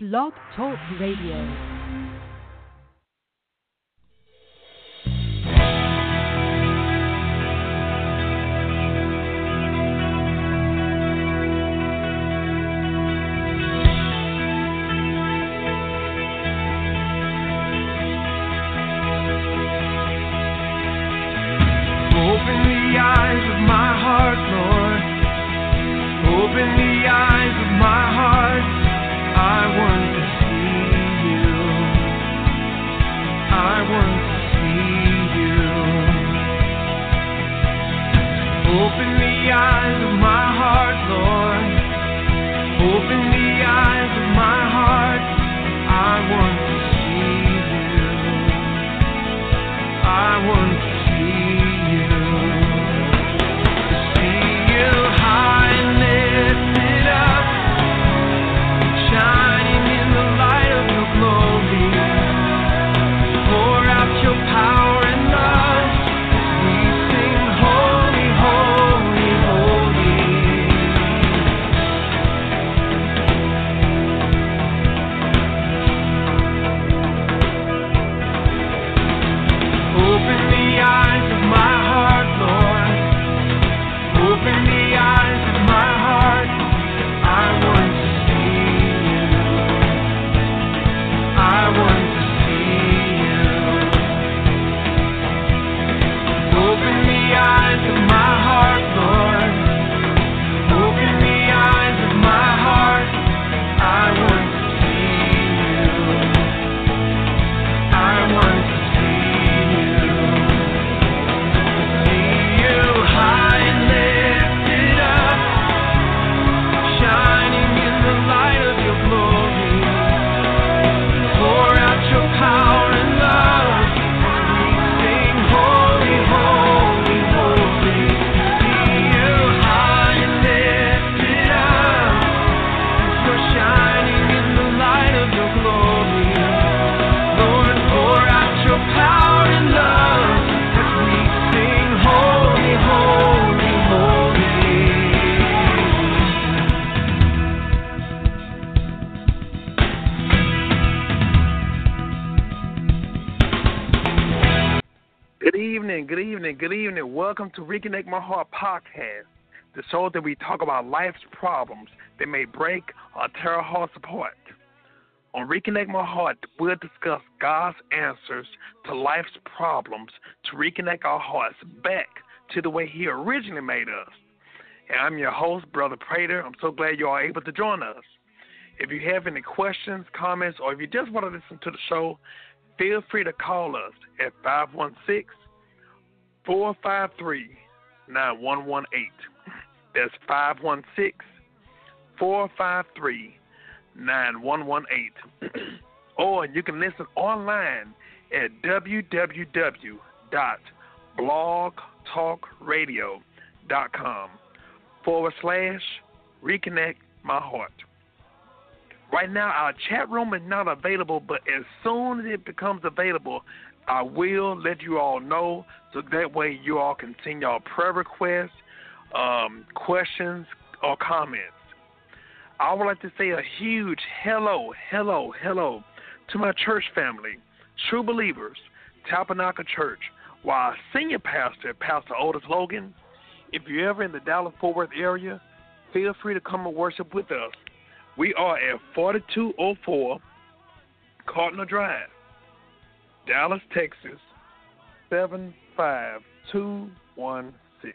Blog Talk Radio. Evening, good evening. Welcome to Reconnect My Heart podcast, the show that we talk about life's problems that may break or tear our hearts apart. On Reconnect My Heart, we'll discuss God's answers to life's problems to reconnect our hearts back to the way He originally made us. And I'm your host, Brother Prater. I'm so glad you are able to join us. If you have any questions, comments, or if you just want to listen to the show, feel free to call us at 516 453 9118. That's 516 453 9118. Or you can listen online at www.blogtalkradio.com forward slash reconnect my heart. Right now, our chat room is not available, but as soon as it becomes available, I will let you all know so that way you all can send y'all prayer requests, um, questions, or comments. I would like to say a huge hello, hello, hello to my church family, true believers, Tabernacle Church, while our senior pastor, Pastor Otis Logan. If you're ever in the Dallas Fort Worth area, feel free to come and worship with us. We are at 4204 Cardinal Drive, Dallas, Texas, 75216.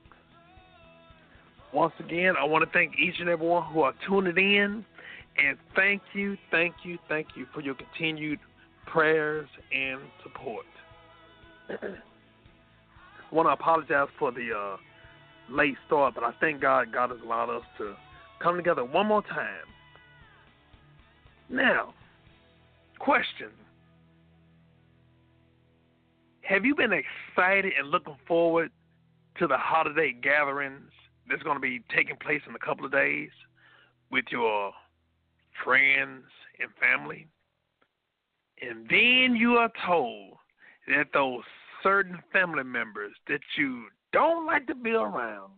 Once again, I want to thank each and everyone who are tuning in, and thank you, thank you, thank you for your continued prayers and support. I want to apologize for the uh, late start, but I thank God God has allowed us to come together one more time. Now, question. Have you been excited and looking forward to the holiday gatherings that's going to be taking place in a couple of days with your friends and family? And then you are told that those certain family members that you don't like to be around,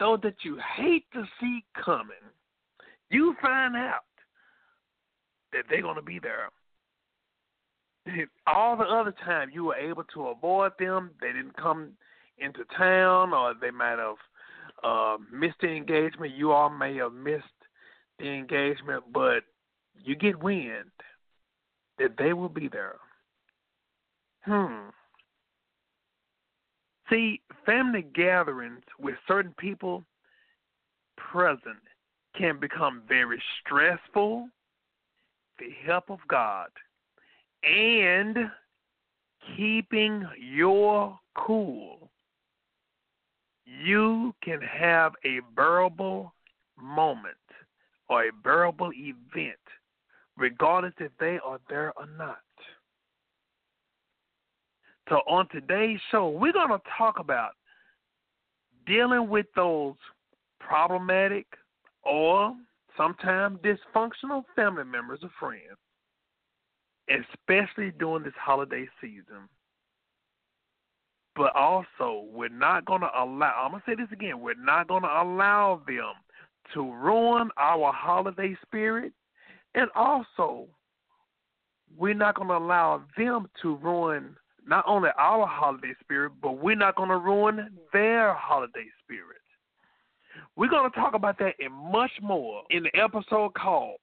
those that you hate to see coming, you find out that they're going to be there. All the other time you were able to avoid them. They didn't come into town, or they might have uh, missed the engagement. You all may have missed the engagement, but you get wind that they will be there. Hmm. See, family gatherings with certain people present can become very stressful. The help of God and keeping your cool, you can have a bearable moment or a bearable event, regardless if they are there or not. So, on today's show, we're going to talk about dealing with those problematic or sometimes dysfunctional family members or friends, especially during this holiday season. But also, we're not going to allow, I'm going to say this again, we're not going to allow them to ruin our holiday spirit. And also, we're not going to allow them to ruin not only our holiday spirit, but we're not going to ruin their holiday spirit. We're going to talk about that and much more in the episode called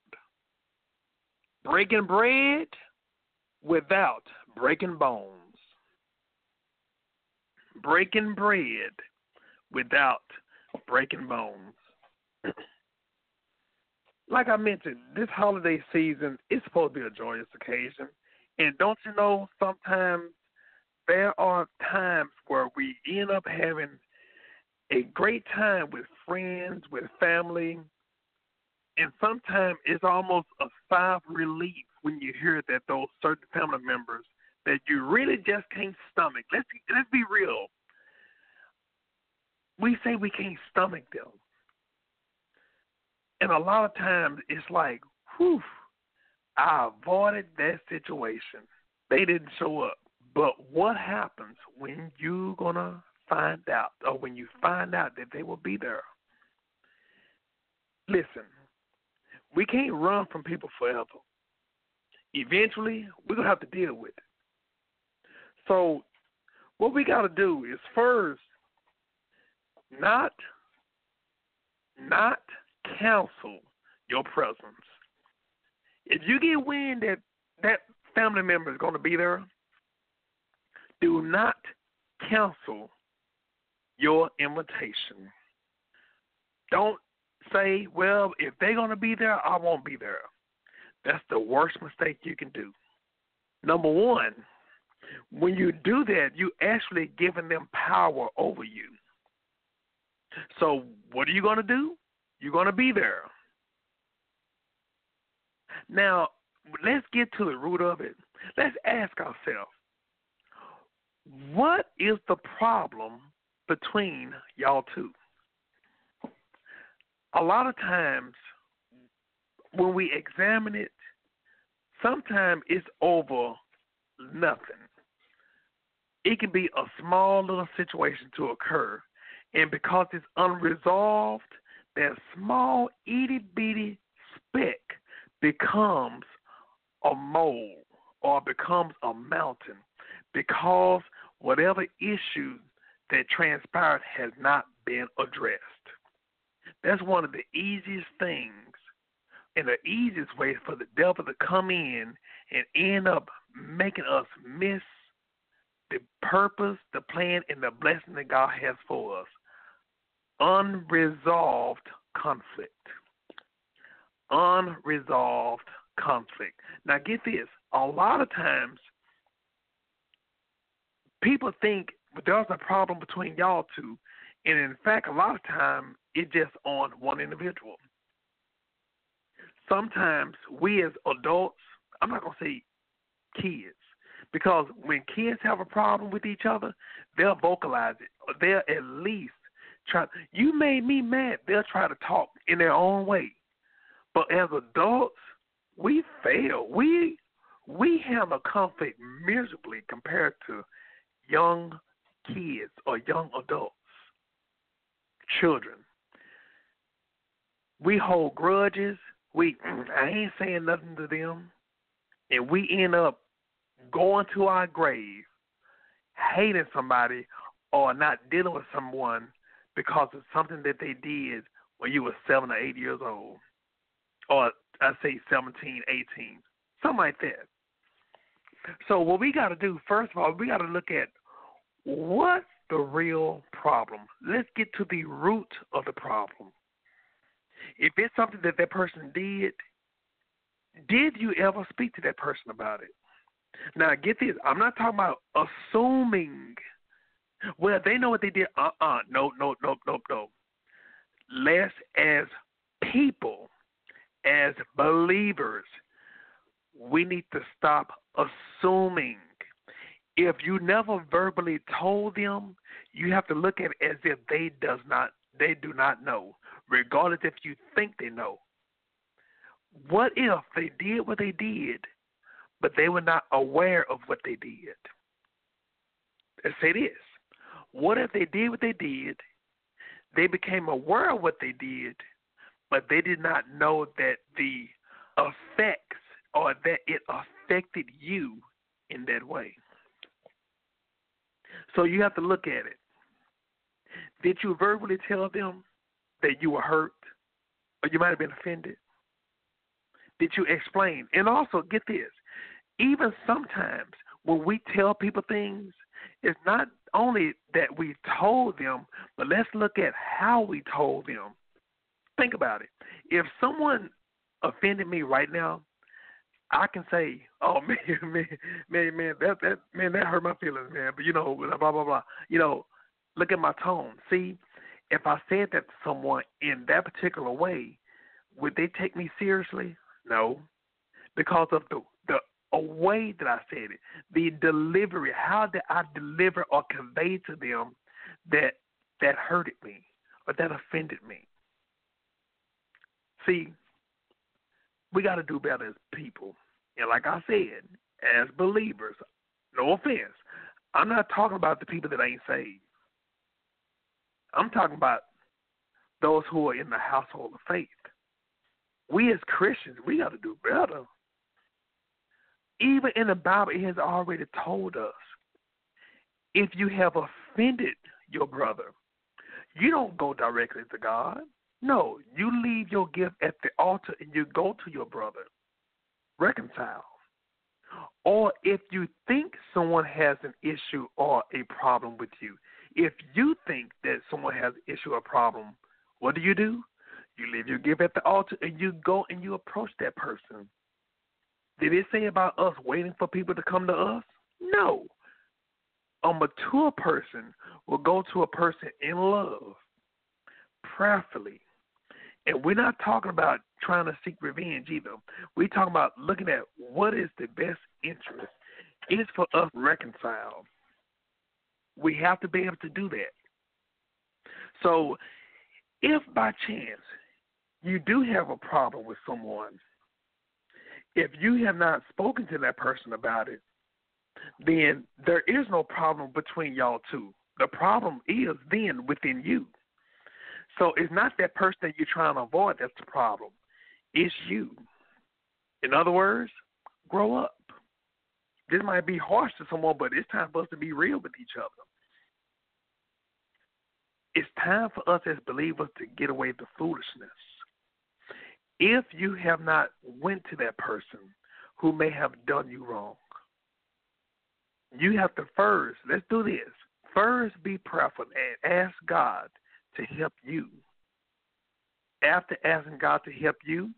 Breaking Bread Without Breaking Bones. Breaking Bread Without Breaking Bones. like I mentioned, this holiday season is supposed to be a joyous occasion. And don't you know, sometimes there are times where we end up having a great time with friends, with family, and sometimes it's almost a sigh of relief when you hear that those certain family members that you really just can't stomach. Let's let's be real. We say we can't stomach them, and a lot of times it's like, whew, I avoided that situation. They didn't show up. But what happens when you're gonna find out, or when you find out that they will be there? Listen, we can't run from people forever. Eventually, we're gonna have to deal with it. So, what we got to do is first not not cancel your presence. If you get wind that that family member is going to be there, do not cancel your invitation. Don't say, well, if they're going to be there, I won't be there. That's the worst mistake you can do. Number one, when you do that, you actually giving them power over you. So what are you going to do? You're going to be there. Now, let's get to the root of it. Let's ask ourselves, what is the problem between y'all two? A lot of times when we examine it, sometimes it's over nothing. It can be a small little situation to occur, and because it's unresolved, that small itty bitty speck becomes a mole or becomes a mountain because whatever issue that transpired has not been addressed. That's one of the easiest things and the easiest way for the devil to come in and end up making us miss the purpose, the plan, and the blessing that God has for us. Unresolved conflict. Unresolved conflict. Now, get this a lot of times people think there's a problem between y'all two, and in fact, a lot of times it's just on one individual. Sometimes we as adults, I'm not gonna say kids, because when kids have a problem with each other, they'll vocalize it. They'll at least try. You made me mad. They'll try to talk in their own way. But as adults, we fail. We we handle conflict miserably compared to young kids or young adults, children. We hold grudges, we I ain't saying nothing to them, and we end up going to our grave hating somebody or not dealing with someone because of something that they did when you were seven or eight years old, or I say 17, 18, something like that. So what we got to do first of all, we got to look at what's the real problem. Let's get to the root of the problem. If it's something that that person did, did you ever speak to that person about it? Now, get this. I'm not talking about assuming. Well, they know what they did. Uh uh No, no, no, no, no. Let's, as people, as believers, we need to stop assuming. If you never verbally told them, you have to look at it as if they does not they do not know, regardless if you think they know. What if they did what they did, but they were not aware of what they did? Let's say this. What if they did what they did, they became aware of what they did, but they did not know that the effects or that it affected you in that way? So you have to look at it. Did you verbally tell them that you were hurt or you might have been offended? Did you explain? And also, get this even sometimes when we tell people things, it's not only that we told them, but let's look at how we told them. Think about it. If someone offended me right now, I can say, "Oh man, man, man, man, that that man that hurt my feelings, man." But you know, blah blah blah. You know, look at my tone. See, if I said that to someone in that particular way, would they take me seriously? No, because of the the a way that I said it, the delivery. How did I deliver or convey to them that that hurted me or that offended me? See, we got to do better as people. And like I said, as believers, no offense, I'm not talking about the people that ain't saved. I'm talking about those who are in the household of faith. We as Christians, we got to do better. Even in the Bible, it has already told us if you have offended your brother, you don't go directly to God. No, you leave your gift at the altar and you go to your brother. Reconcile. Or if you think someone has an issue or a problem with you, if you think that someone has issue or problem, what do you do? You leave your gift at the altar and you go and you approach that person. Did it say about us waiting for people to come to us? No. A mature person will go to a person in love, prayerfully. And we're not talking about trying to seek revenge either. We're talking about looking at what is the best interest. It's for us to reconcile. We have to be able to do that. So, if by chance you do have a problem with someone, if you have not spoken to that person about it, then there is no problem between y'all two. The problem is then within you. So it's not that person that you're trying to avoid that's the problem. It's you. In other words, grow up. This might be harsh to someone, but it's time for us to be real with each other. It's time for us as believers to get away the foolishness. If you have not went to that person who may have done you wrong, you have to first, let's do this. First be prayerful and ask God to help you. After asking God to help you,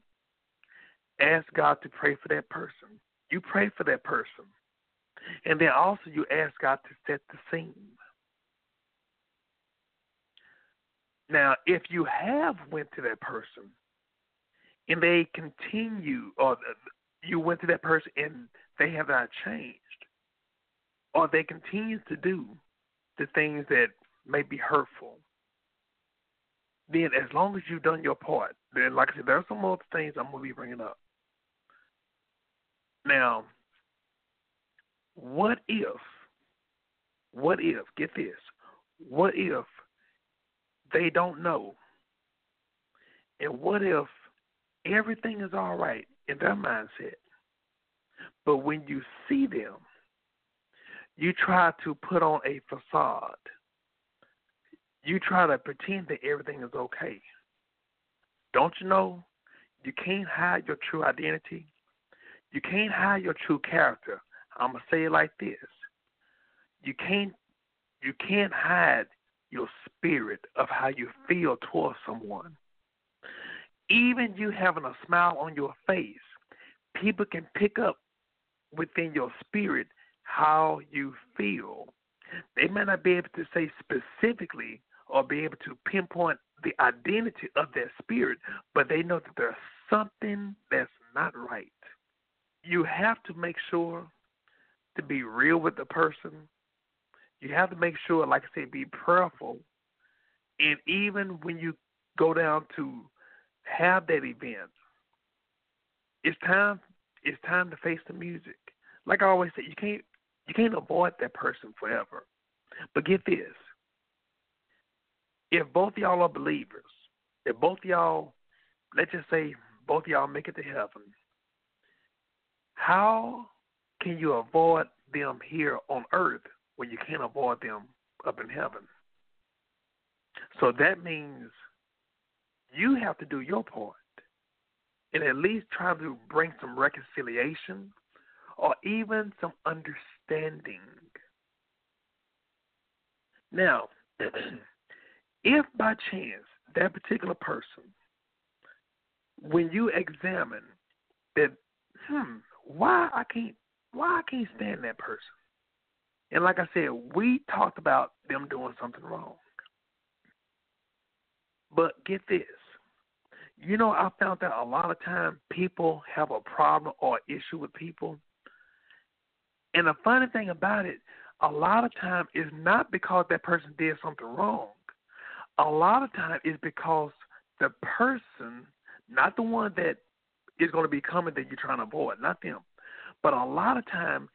ask God to pray for that person. You pray for that person. And then also you ask God to set the scene. Now, if you have went to that person and they continue, or you went to that person and they have not changed, or they continue to do the things that may be hurtful, then as long as you've done your part, then like I said, there are some other things I'm going to be bringing up. Now, what if, what if, get this, what if they don't know? And what if everything is all right in their mindset. But when you see them, you try to put on a facade. You try to pretend that everything is okay. Don't you know you can't hide your true identity? You can't hide your true character. I'm gonna say it like this. You can't you can't hide your spirit of how you feel towards someone. Even you having a smile on your face, people can pick up within your spirit how you feel. They may not be able to say specifically or be able to pinpoint the identity of their spirit, but they know that there's something that's not right. You have to make sure to be real with the person. You have to make sure, like I said, be prayerful. And even when you go down to have that event, it's time it's time to face the music. Like I always say, you can't you can't avoid that person forever. But get this. If both y'all are believers, if both y'all let's just say both y'all make it to heaven, how can you avoid them here on earth when you can't avoid them up in heaven? So that means you have to do your part and at least try to bring some reconciliation or even some understanding. Now, if by chance that particular person, when you examine that, hmm, why I can't, why I can't stand that person, and like I said, we talked about them doing something wrong. But get this. You know, I found that a lot of time people have a problem or issue with people. And the funny thing about it, a lot of time is not because that person did something wrong. A lot of time is because the person, not the one that is going to be coming that you're trying to avoid, not them. But a lot of time,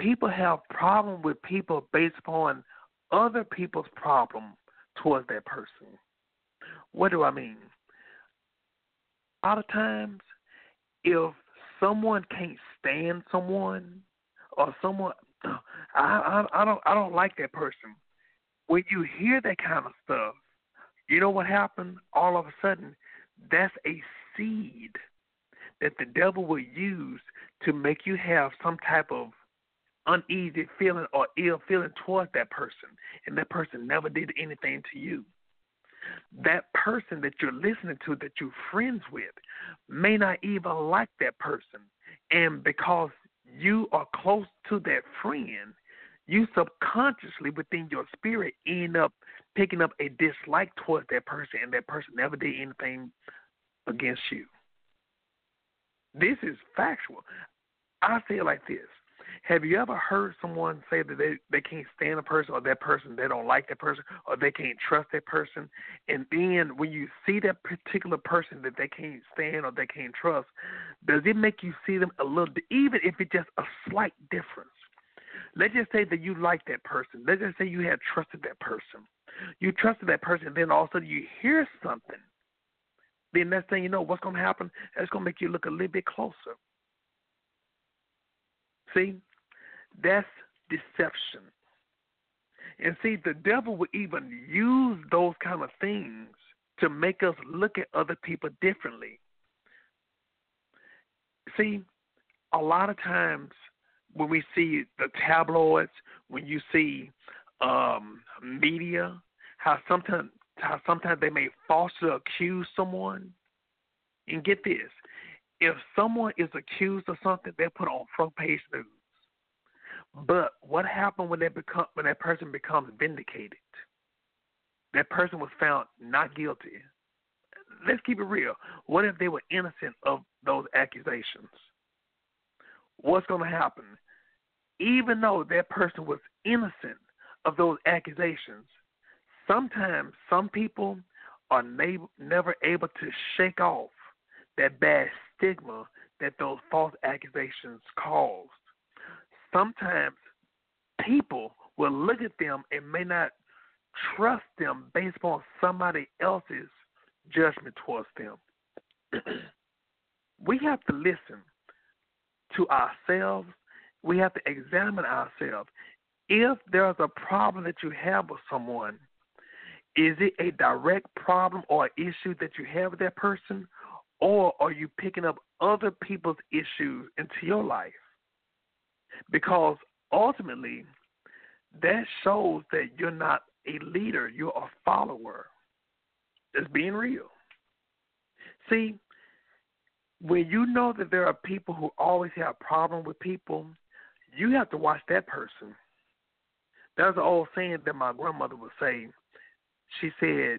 people have problem with people based upon other people's problem towards that person. What do I mean? A lot of times, if someone can't stand someone, or someone, I, I I don't I don't like that person. When you hear that kind of stuff, you know what happened? All of a sudden, that's a seed that the devil will use to make you have some type of uneasy feeling or ill feeling towards that person, and that person never did anything to you that person that you're listening to, that you're friends with, may not even like that person. And because you are close to that friend, you subconsciously within your spirit end up picking up a dislike towards that person, and that person never did anything against you. This is factual. I say it like this have you ever heard someone say that they they can't stand a person or that person they don't like that person or they can't trust that person, and then when you see that particular person that they can't stand or they can't trust, does it make you see them a little, bit, even if it's just a slight difference? Let's just say that you like that person. Let's just say you had trusted that person. You trusted that person, then all of a sudden you hear something. Then next thing you know, what's going to happen? It's going to make you look a little bit closer. See, that's deception. And see, the devil will even use those kind of things to make us look at other people differently. See, a lot of times when we see the tabloids, when you see um, media, how sometimes how sometimes they may falsely accuse someone. And get this, if someone is accused of something, they put on front page news. But what happened when they become when that person becomes vindicated? That person was found not guilty. Let's keep it real. What if they were innocent of those accusations? What's going to happen? Even though that person was innocent of those accusations, sometimes some people are never able to shake off that bad stigma that those false accusations caused sometimes people will look at them and may not trust them based upon somebody else's judgment towards them. we have to listen to ourselves. We have to examine ourselves. If there's a problem that you have with someone, is it a direct problem or issue that you have with that person, or are you picking up other people's issues into your life? Because ultimately, that shows that you're not a leader, you're a follower. It's being real. See, when you know that there are people who always have a problem with people, you have to watch that person. There's an old saying that my grandmother would say. She said,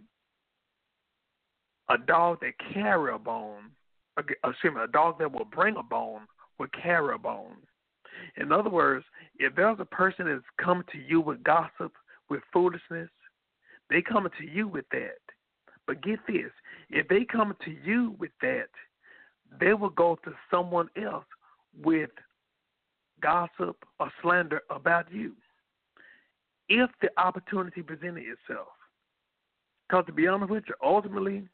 "A dog that carry a bone, excuse me, a dog that will bring a bone will carry a bone." In other words, if there's a person that's come to you with gossip, with foolishness, they come to you with that. But get this, if they come to you with that, they will go to someone else with gossip or slander about you if the opportunity presented itself. Because to be honest with you, ultimately,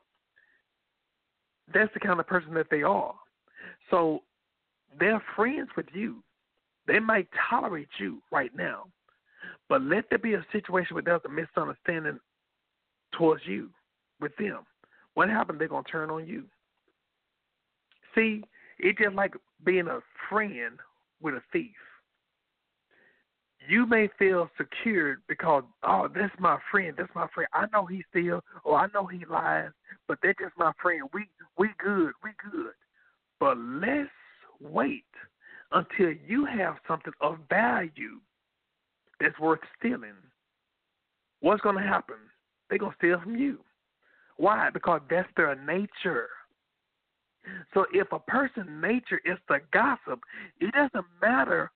that's the kind of person that they are. So they're friends with you. They might tolerate you right now, but let there be a situation where there's a misunderstanding towards you with them. What happens? They're gonna turn on you. See, it's just like being a friend with a thief. You may feel secured because, oh, that's my friend, that's my friend. I know he steals or I know he lies, but that's just my friend. We we good, we good. But let's wait until you have something of value that's worth stealing. What's going to happen? They're going to steal from you. Why? Because that's their nature. So if a person's nature is to gossip, it doesn't matter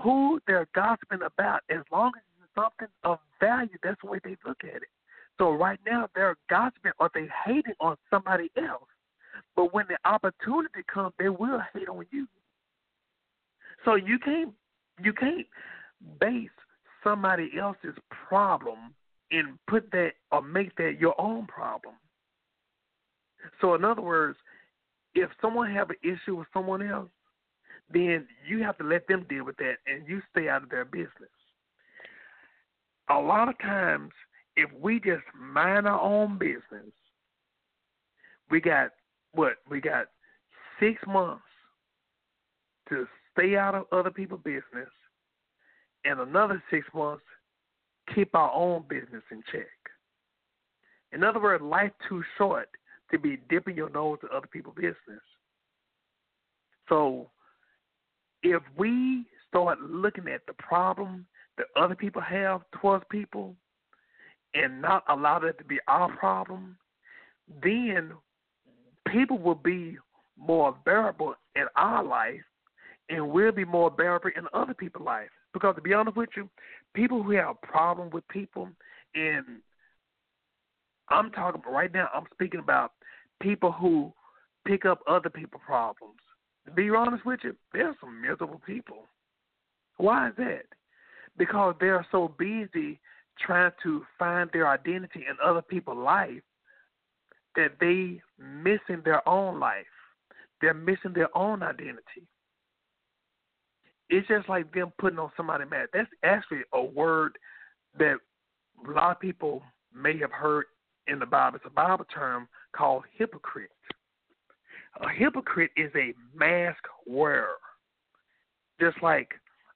who they're gossiping about as long as it's something of value. That's the way they look at it. So right now they're gossiping or they hating on somebody else. But when the opportunity comes, they will hate on you. So you can't you can't base somebody else's problem and put that or make that your own problem. So in other words, if someone have an issue with someone else, then you have to let them deal with that and you stay out of their business. A lot of times if we just mind our own business, we got what? We got six months to stay out of other people's business and another six months keep our own business in check. In other words, life too short to be dipping your nose in other people's business. So if we start looking at the problem that other people have towards people and not allow that to be our problem, then people will be more bearable in our life and we'll be more bearable in other people's life. Because to be honest with you, people who have a problem with people, and I'm talking right now, I'm speaking about people who pick up other people's problems. To be honest with you, there's some miserable people. Why is that? Because they're so busy trying to find their identity in other people's life that they missing their own life. They're missing their own identity it's just like them putting on somebody mad. That's actually a word that a lot of people may have heard in the Bible. It's a Bible term called hypocrite. A hypocrite is a mask wearer, just like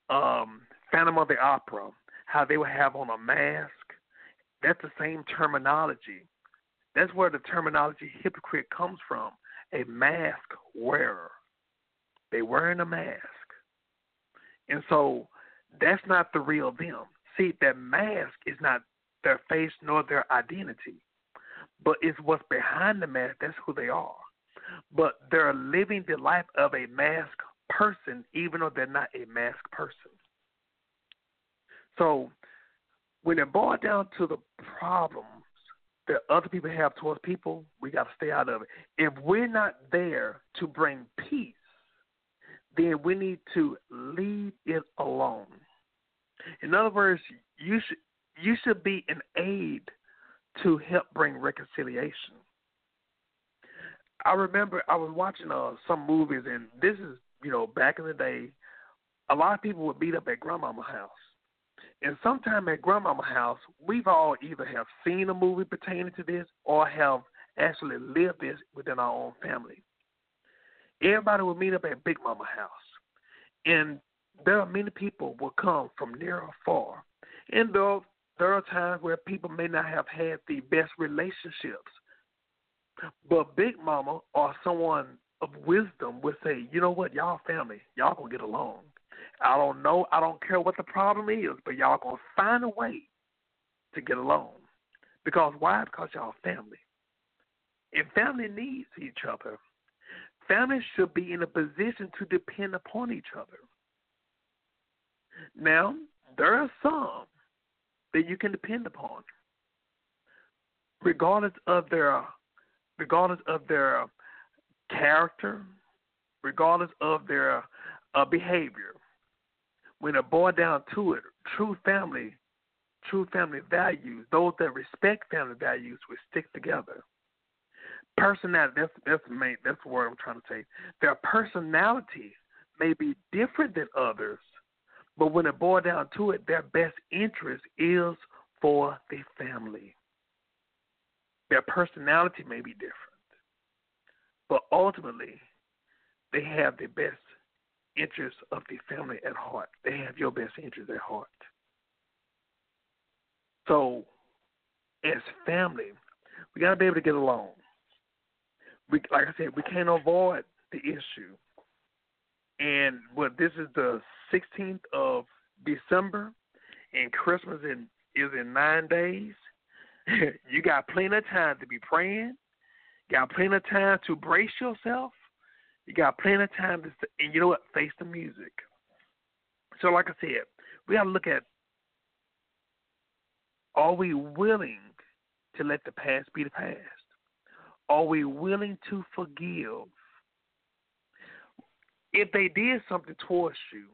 um, Phantom of the Opera, how they would have on a mask. That's the same terminology. That's where the terminology hypocrite comes from. A mask wearer. They wearing a mask. And so that's not the real them. See, that mask is not their face nor their identity, but it's what's behind the mask. That's who they are. But they're living the life of a masked person, even though they're not a masked person. So when it boils down to the problems that other people have towards people, we got to stay out of it. If we're not there to bring peace, then we need to leave it alone. In other words, you should you should be an aid to help bring reconciliation. I remember I was watching uh some movies, and this is you know back in the day, a lot of people would beat up at grandmama's house. And sometime at grandmama's house, we've all either have seen a movie pertaining to this or have actually lived this within our own family. Everybody would meet up at Big Mama's house, and there are many people will come from near or far. And though there are times where people may not have had the best relationships, but Big Mama or someone of wisdom would say, you know what, y'all family, y'all gonna get along. I don't know, I don't care what the problem is, but y'all gonna find a way to get along. Because why? Because y'all family. And family needs each other. Family should be in a position to depend upon each other. Now, there are some that you can depend upon, regardless of their regardless of their character, regardless of their uh, behavior. When it boils down to it, true family, true family values, those that respect family values will stick together. Personality, that's that's the main that's the word I'm trying to say. Their personality may be different than others, but when it boils down to it, their best interest is for the family. Their personality may be different, but ultimately, they have the best interest of the family at heart. They have your best interest at heart. So, as family, we got to be able to get along. We, like I said, we can't avoid the issue. And what this is the 16th of December, and Christmas in, is in nine days. you got plenty of time to be praying. You got plenty of time to brace yourself. You got plenty of time to, and you know what? Face the music. So, like I said, we got to look at: Are we willing to let the past be the past? Are we willing to forgive? If they did something towards you,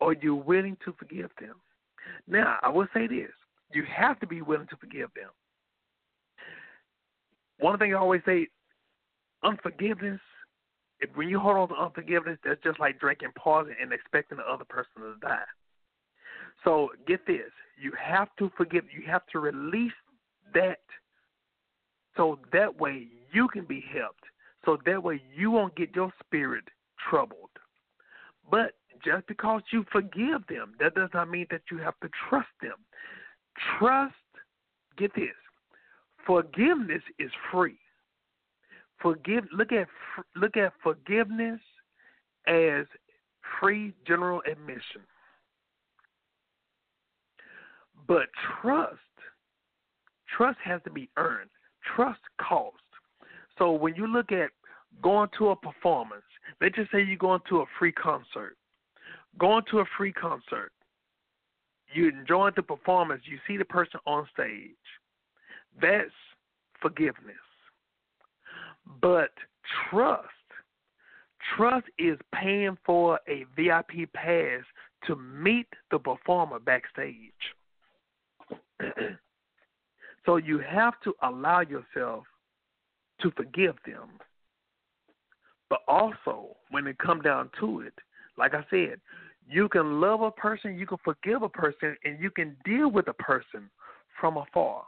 are you willing to forgive them? Now, I will say this you have to be willing to forgive them. One thing I always say unforgiveness, if when you hold on to unforgiveness, that's just like drinking poison and expecting the other person to die. So get this you have to forgive, you have to release that so that way you can be helped. So that way you won't get your spirit troubled. But just because you forgive them, that does not mean that you have to trust them. Trust, get this, forgiveness is free. Forgive. Look at look at forgiveness as free general admission. But trust, trust has to be earned. Trust costs. So when you look at going to a performance, let's just say you're going to a free concert going to a free concert, you enjoy the performance, you see the person on stage. That's forgiveness. But trust, trust is paying for a VIP pass to meet the performer backstage. so you have to allow yourself to forgive them. But also, when it comes down to it, like I said, you can love a person, you can forgive a person, and you can deal with a person from afar.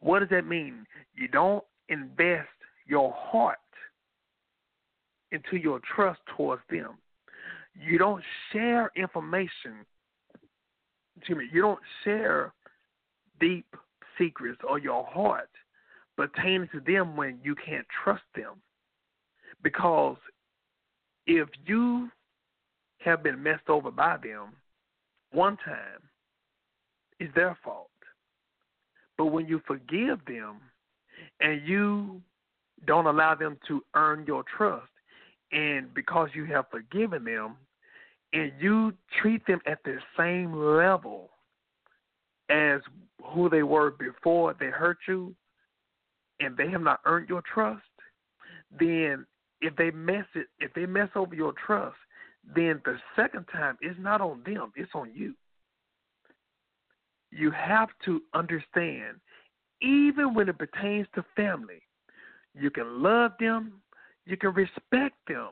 What does that mean? You don't invest your heart into your trust towards them. You don't share information. Excuse me. You don't share deep secrets or your heart pertaining to them when you can't trust them. Because if you have been messed over by them one time, it's their fault. But when you forgive them and you don't allow them to earn your trust, and because you have forgiven them, and you treat them at the same level as who they were before they hurt you, and they have not earned your trust, then if they mess it, if they mess over your trust, then the second time it's not on them, it's on you. You have to understand, even when it pertains to family, You can love them, you can respect them,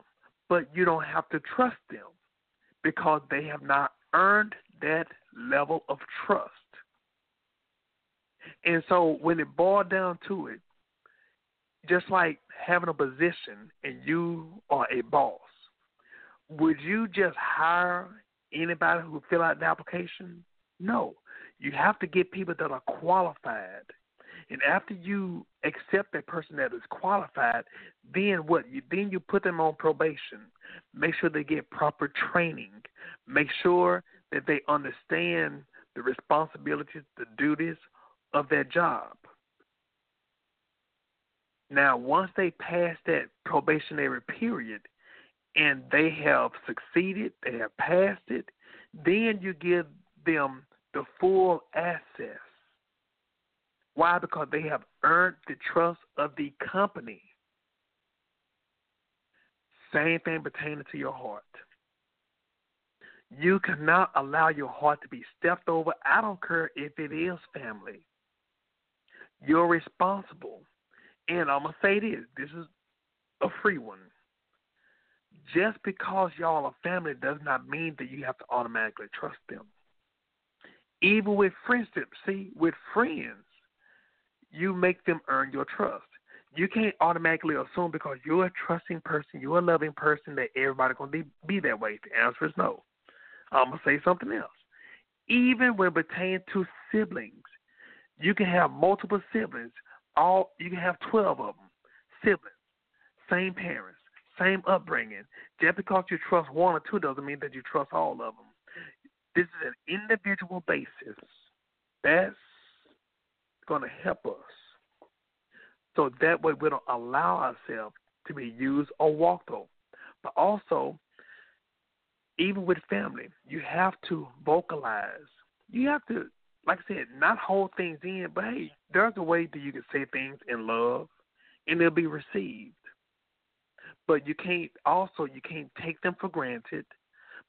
but you don't have to trust them because they have not earned that level of trust. And so when it boiled down to it, just like having a position and you are a boss, would you just hire anybody who fill out the application? No. You have to get people that are qualified. And after you accept that person that is qualified, then what? You then you put them on probation. Make sure they get proper training. Make sure that they understand the responsibilities, the duties of their job. Now, once they pass that probationary period and they have succeeded, they have passed it, then you give them the full access. Why? Because they have earned the trust of the company. Same thing pertaining to your heart. You cannot allow your heart to be stepped over. I don't care if it is family. You're responsible. And I'm going to say this this is a free one. Just because y'all are family does not mean that you have to automatically trust them. Even with friendship, see, with friends, you make them earn your trust. You can't automatically assume because you're a trusting person, you're a loving person, that everybody's going to be, be that way. The answer is no. I'm going to say something else. Even when pertaining to siblings, you can have multiple siblings. All you can have twelve of them, siblings, same parents, same upbringing. Just because you trust one or two doesn't mean that you trust all of them. This is an individual basis. That's going to help us. So that way we don't allow ourselves to be used or walked over. But also, even with family, you have to vocalize. You have to like I said, not hold things in, but hey, there's a way that you can say things in love and they'll be received. But you can't also you can't take them for granted,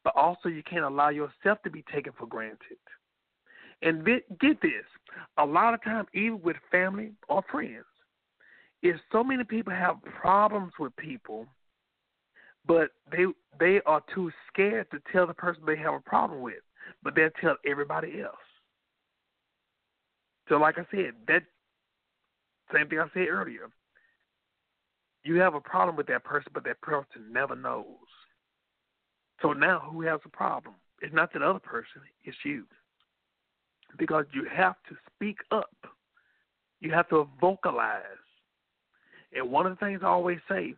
but also you can't allow yourself to be taken for granted. And get this, a lot of times, even with family or friends, is so many people have problems with people, but they they are too scared to tell the person they have a problem with, but they'll tell everybody else. So, like I said, that same thing I said earlier. You have a problem with that person, but that person never knows. So now, who has a problem? It's not that other person; it's you. Because you have to speak up. You have to vocalize. And one of the things I always say,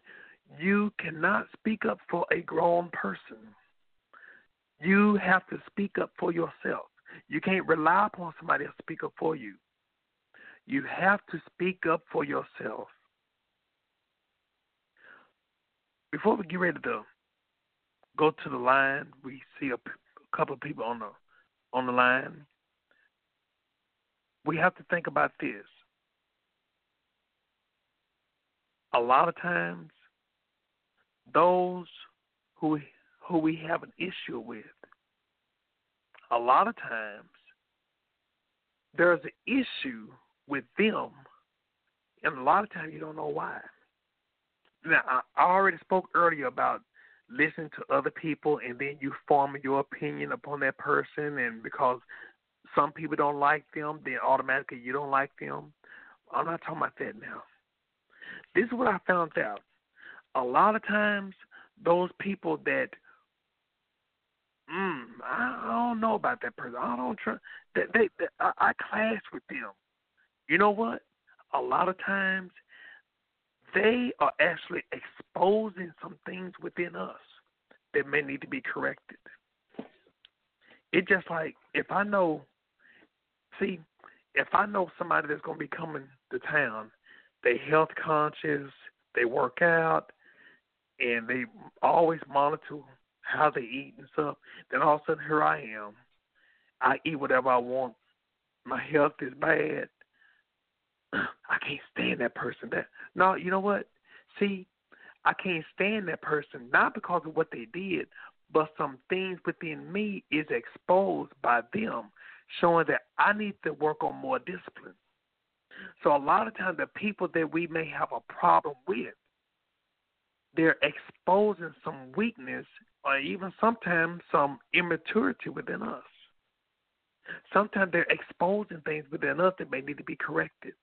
you cannot speak up for a grown person. You have to speak up for yourself. You can't rely upon somebody to speak up for you. You have to speak up for yourself. Before we get ready to go to the line, we see a, couple of people on the on the line. We have to think about this. A lot of times, those who who we have an issue with a lot of times there's an issue with them, and a lot of times you don't know why. Now, I already spoke earlier about listening to other people and then you form your opinion upon that person, and because some people don't like them, then automatically you don't like them. I'm not talking about that now. This is what I found out. A lot of times, those people that mm, I don't know about that person. I don't trust that they, they I, I clash with them. You know what? A lot of times they are actually exposing some things within us that may need to be corrected. It's just like if I know see, if I know somebody that's gonna be coming to town, they health conscious, they work out and they always monitor how they eat and stuff. Then all of a sudden, here I am. I eat whatever I want. My health is bad. I can't stand that person. That no, you know what? See, I can't stand that person not because of what they did, but some things within me is exposed by them, showing that I need to work on more discipline. So a lot of times the people that we may have a problem with, they're exposing some weakness or even sometimes some immaturity within us. Sometimes they're exposing things within us that may need to be corrected.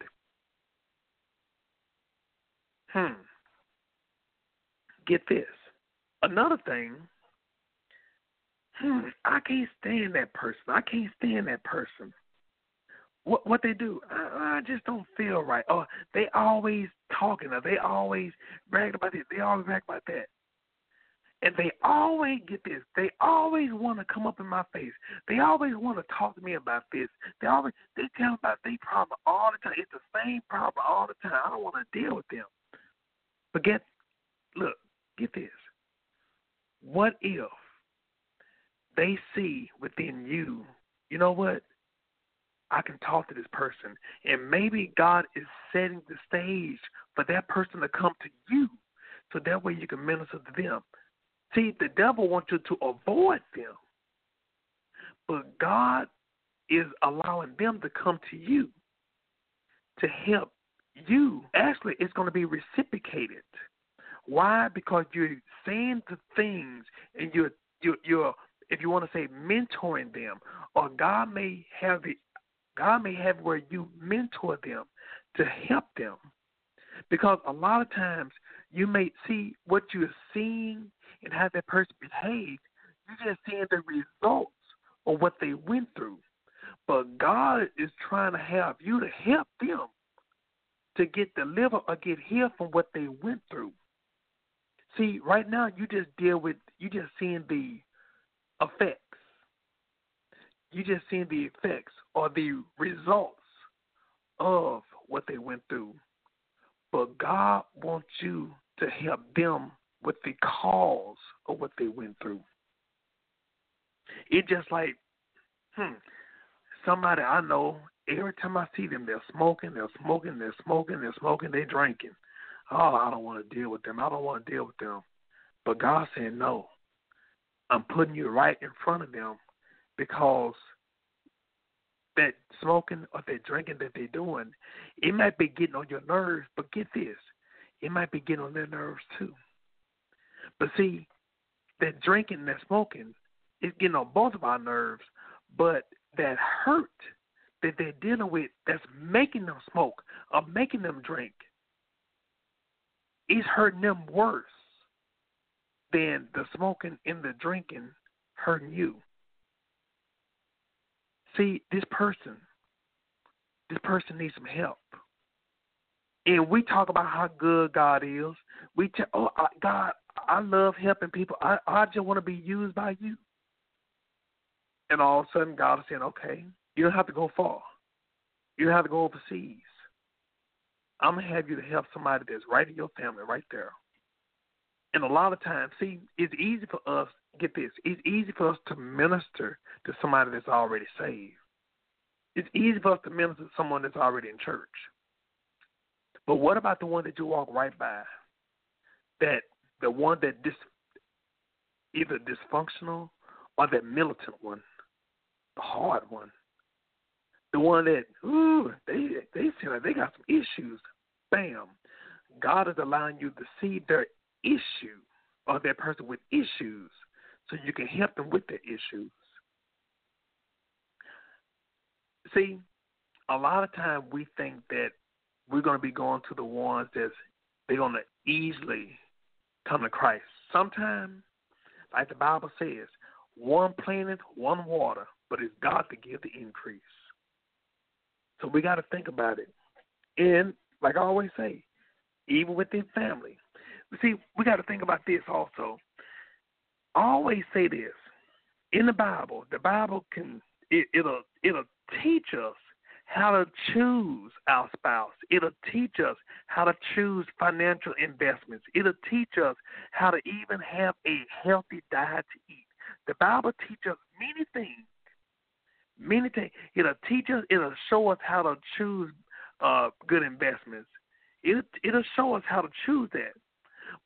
Hmm. Get this. Another thing, hmm, I can't stand that person. I can't stand that person. What what they do, I, I just don't feel right. Or they always talking, or they always brag about this, they always brag about that. And they always get this. They always want to come up in my face. They always want to talk to me about this. They always they tell about their problem all the time. It's the same problem all the time. I don't want to deal with them. But get look, get this. What if they see within you, you know what? I can talk to this person. And maybe God is setting the stage for that person to come to you so that way you can minister to them. See, the devil wants you to avoid them, but God is allowing them to come to you to help you. Actually, it's going to be reciprocated. Why? Because you're saying the things and you're you're, you're if you want to say mentoring them, or God may have it. God may have where you mentor them to help them, because a lot of times you may see what you're seeing and how that person behaved, you're just seeing the results of what they went through. But God is trying to have you to help them to get delivered or get healed from what they went through. See, right now you just deal with you just seeing the effects. You just seeing the effects or the results of what they went through. But God wants you to help them with the cause of what they went through. It just like, hmm, somebody I know, every time I see them, they're smoking, they're smoking, they're smoking, they're smoking, they're drinking. Oh, I don't want to deal with them. I don't want to deal with them. But God said, no. I'm putting you right in front of them because that smoking or that drinking that they're doing, it might be getting on your nerves, but get this, it might be getting on their nerves too. But see, that drinking, that smoking, is getting on both of our nerves. But that hurt that they're dealing with, that's making them smoke or making them drink, is hurting them worse than the smoking and the drinking hurting you. See, this person, this person needs some help. And we talk about how good God is. We tell, oh, God, I love helping people. I I just want to be used by you. And all of a sudden, God is saying, okay, you don't have to go far. You don't have to go overseas. I'm gonna have you to help somebody that's right in your family, right there. And a lot of times, see, it's easy for us. Get this, it's easy for us to minister to somebody that's already saved. It's easy for us to minister to someone that's already in church. But what about the one that you walk right by? That the one that dis either dysfunctional or that militant one, the hard one, the one that ooh they they seem like they got some issues. Bam, God is allowing you to see their issue or that person with issues, so you can help them with their issues. See, a lot of time we think that we're going to be going to the ones that's they're going to easily come to Christ. Sometimes, like the Bible says, one planted, one water, but it's God to give the increase. So we got to think about it. And like I always say, even within family, see, we got to think about this also. I always say this in the Bible. The Bible can it, it'll it'll teach us how to choose our spouse. It'll teach us how to choose financial investments. It'll teach us how to even have a healthy diet to eat. The Bible teaches us many things. Many things. It'll teach us, it'll show us how to choose uh, good investments. It'll, it'll show us how to choose that.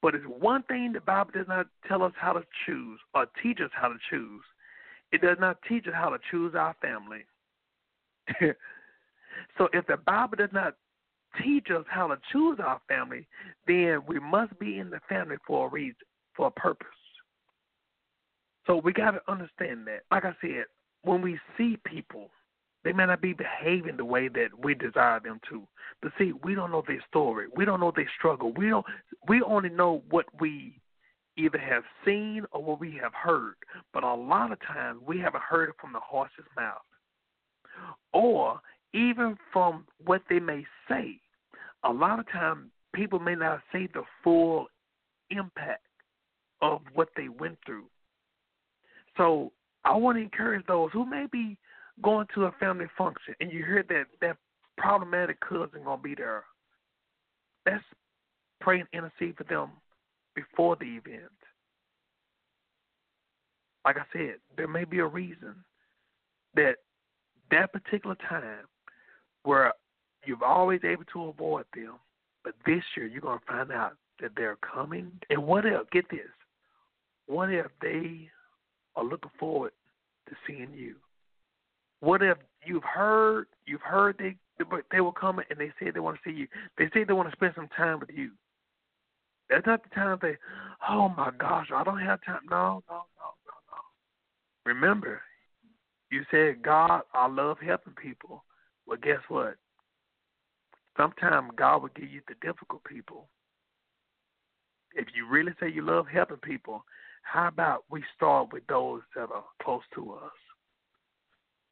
But it's one thing the Bible does not tell us how to choose or teach us how to choose. It does not teach us how to choose our family. So if the Bible does not teach us how to choose our family, then we must be in the family for a reason, for a purpose. So we got to understand that. Like I said, when we see people, they may not be behaving the way that we desire them to. But see, we don't know their story. We don't know their struggle. We don't. We only know what we either have seen or what we have heard. But a lot of times we haven't heard it from the horse's mouth, or even from what they may say. A lot of times people may not say the full impact of what they went through. So I want to encourage those who may be going to a family function and you hear that that problematic cousin gonna be there. Let's pray and intercede for them before the event. Like I said, there may be a reason that that particular time where you've always able to avoid them, but this year you're gonna find out that they're coming. And what if? Get this. What if they are looking forward to seeing you? What if you've heard you've heard they they were coming and they said they want to see you. They said they want to spend some time with you. That's not the time they, oh my gosh, I don't have time. No, no, no, no, no. Remember, you said, God, I love helping people. Well, guess what? Sometimes God will give you the difficult people. If you really say you love helping people, how about we start with those that are close to us?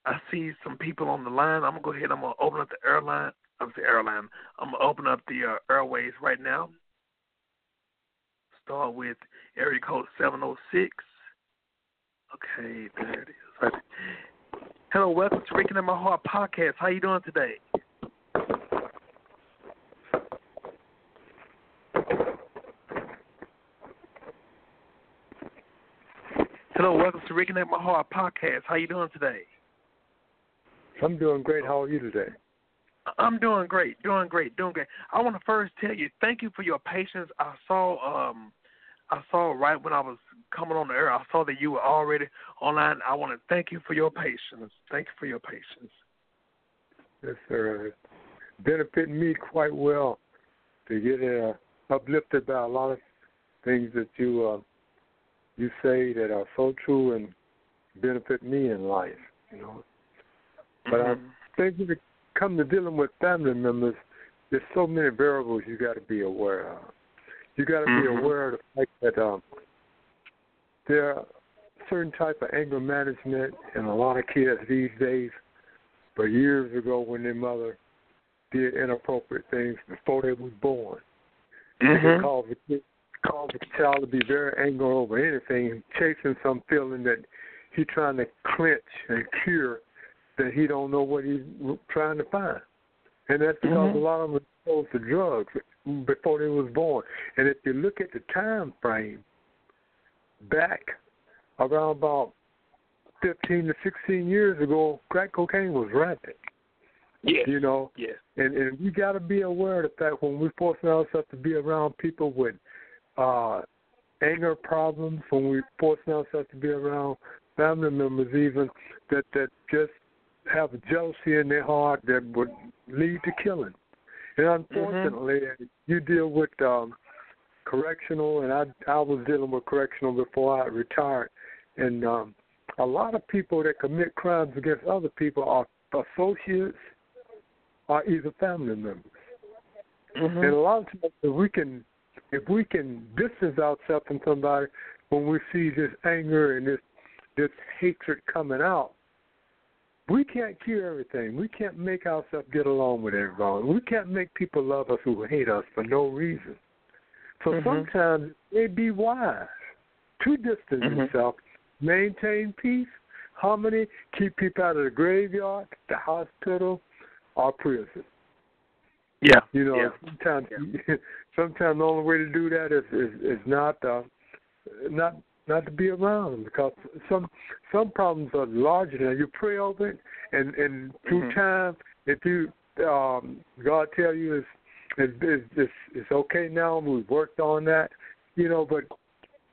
I see some people on the line. I'm gonna go ahead. I'm gonna open up the airline. I'm the airline. I'm gonna open up the uh, airways right now. Start with area code 706. Okay, there it is. Hello, welcome to Rican in My Heart podcast. How you doing today? Hello, welcome to in My Heart podcast. How you doing today? I'm doing great. How are you today? I'm doing great, doing great, doing great. I want to first tell you thank you for your patience. I saw um I saw right when I was coming on the air, I saw that you were already online. I want to thank you for your patience. Thank you for your patience. Yes, sir. It's benefiting me quite well to get uh, uplifted by a lot of things that you uh, you say that are so true and benefit me in life. You know, but mm-hmm. I think when it comes to dealing with family members, there's so many variables you got to be aware of. You got to mm-hmm. be aware of the fact that um, there are certain type of anger management in a lot of kids these days. But years ago, when their mother did inappropriate things before they was born, mm-hmm. it caused the kid, caused the child to be very angry over anything, chasing some feeling that he's trying to clinch and cure that he don't know what he's trying to find, and that's because mm-hmm. a lot of them exposed to drugs before they was born. And if you look at the time frame back around about fifteen to sixteen years ago, crack cocaine was rampant. Yes. You know, yes. and and we got to be aware of the fact when we're forcing ourselves to be around people with uh anger problems, when we're forcing ourselves to be around family members, even that that just have jealousy in their heart that would lead to killing. And unfortunately, mm-hmm. you deal with um, correctional, and I I was dealing with correctional before I retired, and um, a lot of people that commit crimes against other people are associates or either family members. Mm-hmm. And a lot of times, if we can if we can distance ourselves from somebody when we see this anger and this this hatred coming out, we can't cure everything. We can't make ourselves get along with everyone. We can't make people love us who hate us for no reason. So mm-hmm. sometimes it may be wise to distance mm-hmm. yourself, maintain peace, harmony, keep people out of the graveyard, the hospital, or prison. Yeah. You know, yeah. sometimes yeah. sometimes the only way to do that is is, is not uh, not not to be around because some some problems are larger than you pray over it and and through mm-hmm. time if you um God tell you it's it's it's, it's, it's okay now we've worked on that you know but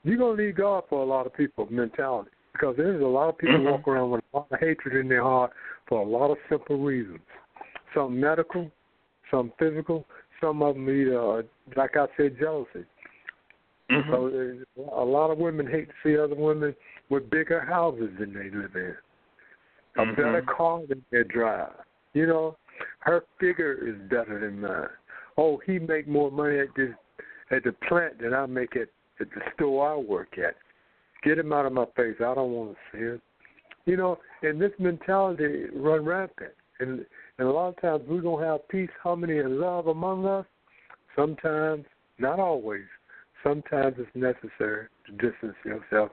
you're gonna need God for a lot of people mentality because there's a lot of people mm-hmm. walk around with a lot of hatred in their heart for a lot of simple reasons some medical some physical, some of them either, uh, like I said, jealousy. Mm-hmm. So a lot of women hate to see other women with bigger houses than they live in, a Mhm. better car than they drive. You know, her figure is better than mine. Oh, he make more money at this at the plant than I make at at the store I work at. Get him out of my face. I don't want to see it. You know, and this mentality run rampant. And and a lot of times we don't have peace, harmony, and love among us. Sometimes, not always. Sometimes it's necessary to distance yourself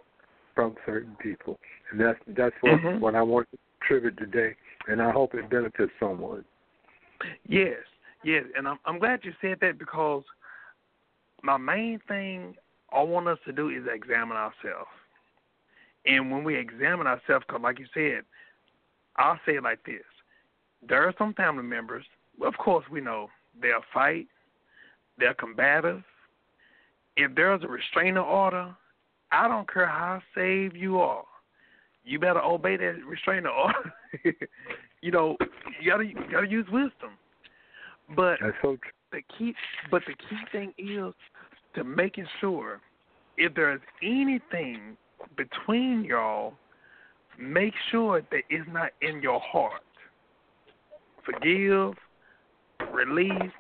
from certain people, and that's that's what Mhm. what I want to contribute today. And I hope it benefits someone. Yes, yes, and I'm I'm glad you said that because my main thing I want us to do is examine ourselves. And when we examine ourselves, because like you said, I'll say it like this: there are some family members. Of course, we know they'll fight, they're combative. If there's a restraining order, I don't care how saved you are, you better obey that restraining order. you know, you gotta you gotta use wisdom. But so the key but the key thing is to making sure if there's anything between y'all, make sure that it's not in your heart. Forgive, release,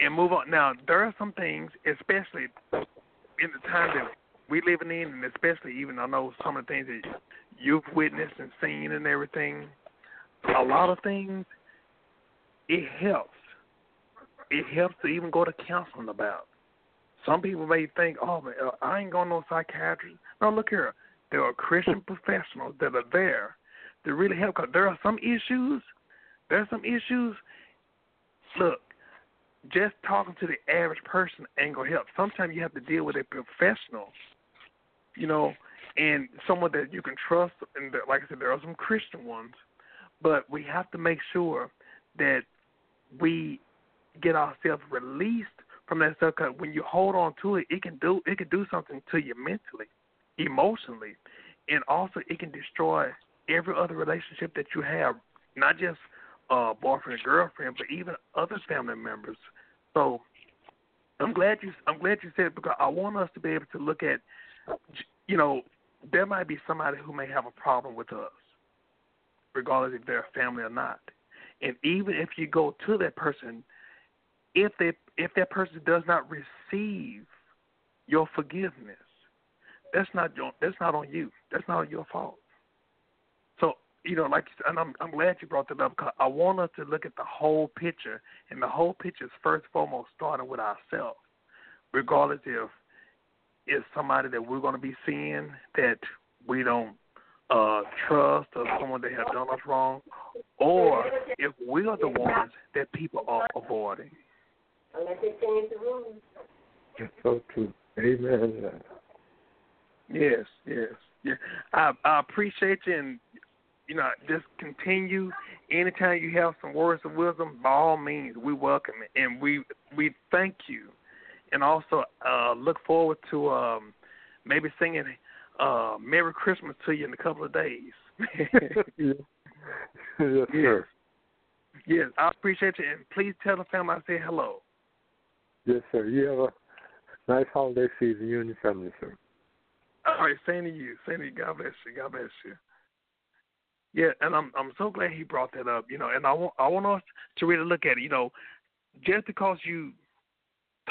and move on. Now there are some things, especially in the time that we living in, and especially even I know some of the things that you've witnessed and seen and everything. A lot of things, it helps it helps to even go to counseling about. Some people may think, oh, uh, I ain't going to no psychiatrist. No, look here. There are Christian professionals that are there to really help. Cause there are some issues. There are some issues. Look, just talking to the average person ain't gonna help. Sometimes you have to deal with a professional, you know, and someone that you can trust. And there- like I said, there are some Christian ones, but we have to make sure that we get ourselves released from that stuff. Cause when you hold on to it, it can do it can do something to you mentally, emotionally, and also it can destroy every other relationship that you have, not just uh, boyfriend and girlfriend, but even other family members. So I'm glad you I'm glad you said because I want us to be able to look at, you know, there might be somebody who may have a problem with us, regardless if they're family or not. And even if you go to that person, if they if that person does not receive your forgiveness, that's not that's not on you. That's not your fault. You know, like, and I'm I'm glad you brought that up because I want us to look at the whole picture, and the whole picture is first and foremost starting with ourselves, regardless if it's somebody that we're going to be seeing that we don't uh, trust or someone that have done us wrong, or if we are the ones that people are avoiding. Unless they change the rules. That's so true. Amen. Yes, yes, yeah. I I appreciate you, and you know, just continue. Anytime you have some words of wisdom, by all means, we welcome it, and we we thank you, and also uh look forward to um maybe singing uh Merry Christmas to you in a couple of days. yes, sir. yes, I appreciate you, and please tell the family I say hello. Yes, sir. You have a nice holiday season, you and your family, sir. All right, same to you. Same to you. God bless you. God bless you. Yeah, and I'm I'm so glad he brought that up. You know, and I want I want us to really look at it. You know, just because you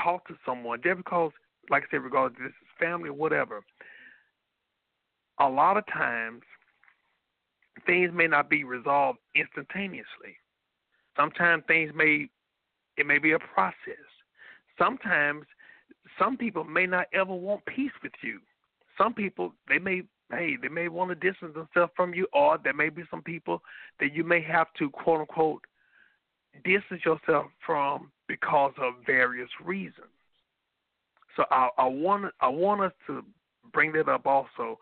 talk to someone, just because, like I said, regardless this is family or whatever, a lot of times things may not be resolved instantaneously. Sometimes things may it may be a process. Sometimes some people may not ever want peace with you some people they may hey they may want to distance themselves from you or there may be some people that you may have to quote unquote distance yourself from because of various reasons. So i i want i want us to bring that up also.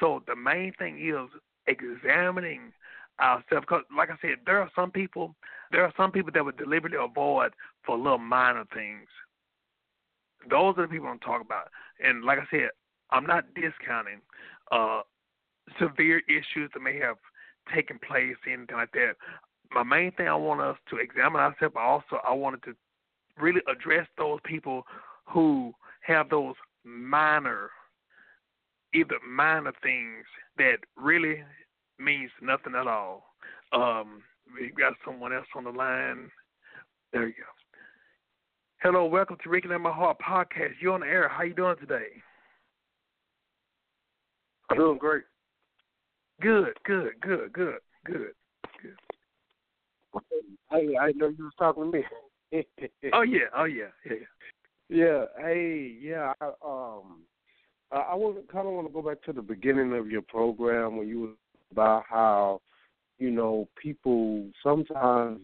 So the main thing is examining ourselves because like i said there are some people there are some people that would deliberately avoid for little minor things. Those are the people i'm talking about. And like i said I'm not discounting uh, severe issues that may have taken place, anything like that. my main thing I want us to examine ourselves, but also I wanted to really address those people who have those minor, either minor things that really means nothing at all. Um, we got someone else on the line. There you go. Hello, welcome to Ricky and My Heart podcast. You're on the air. How you doing today? I'm doing great. Good, good, good, good, good, good. Hey, I know you was talking to me. Oh yeah, oh yeah, yeah. yeah. Hey, yeah. I, um, I, I was kind of want to go back to the beginning of your program when you was about how, you know, people sometimes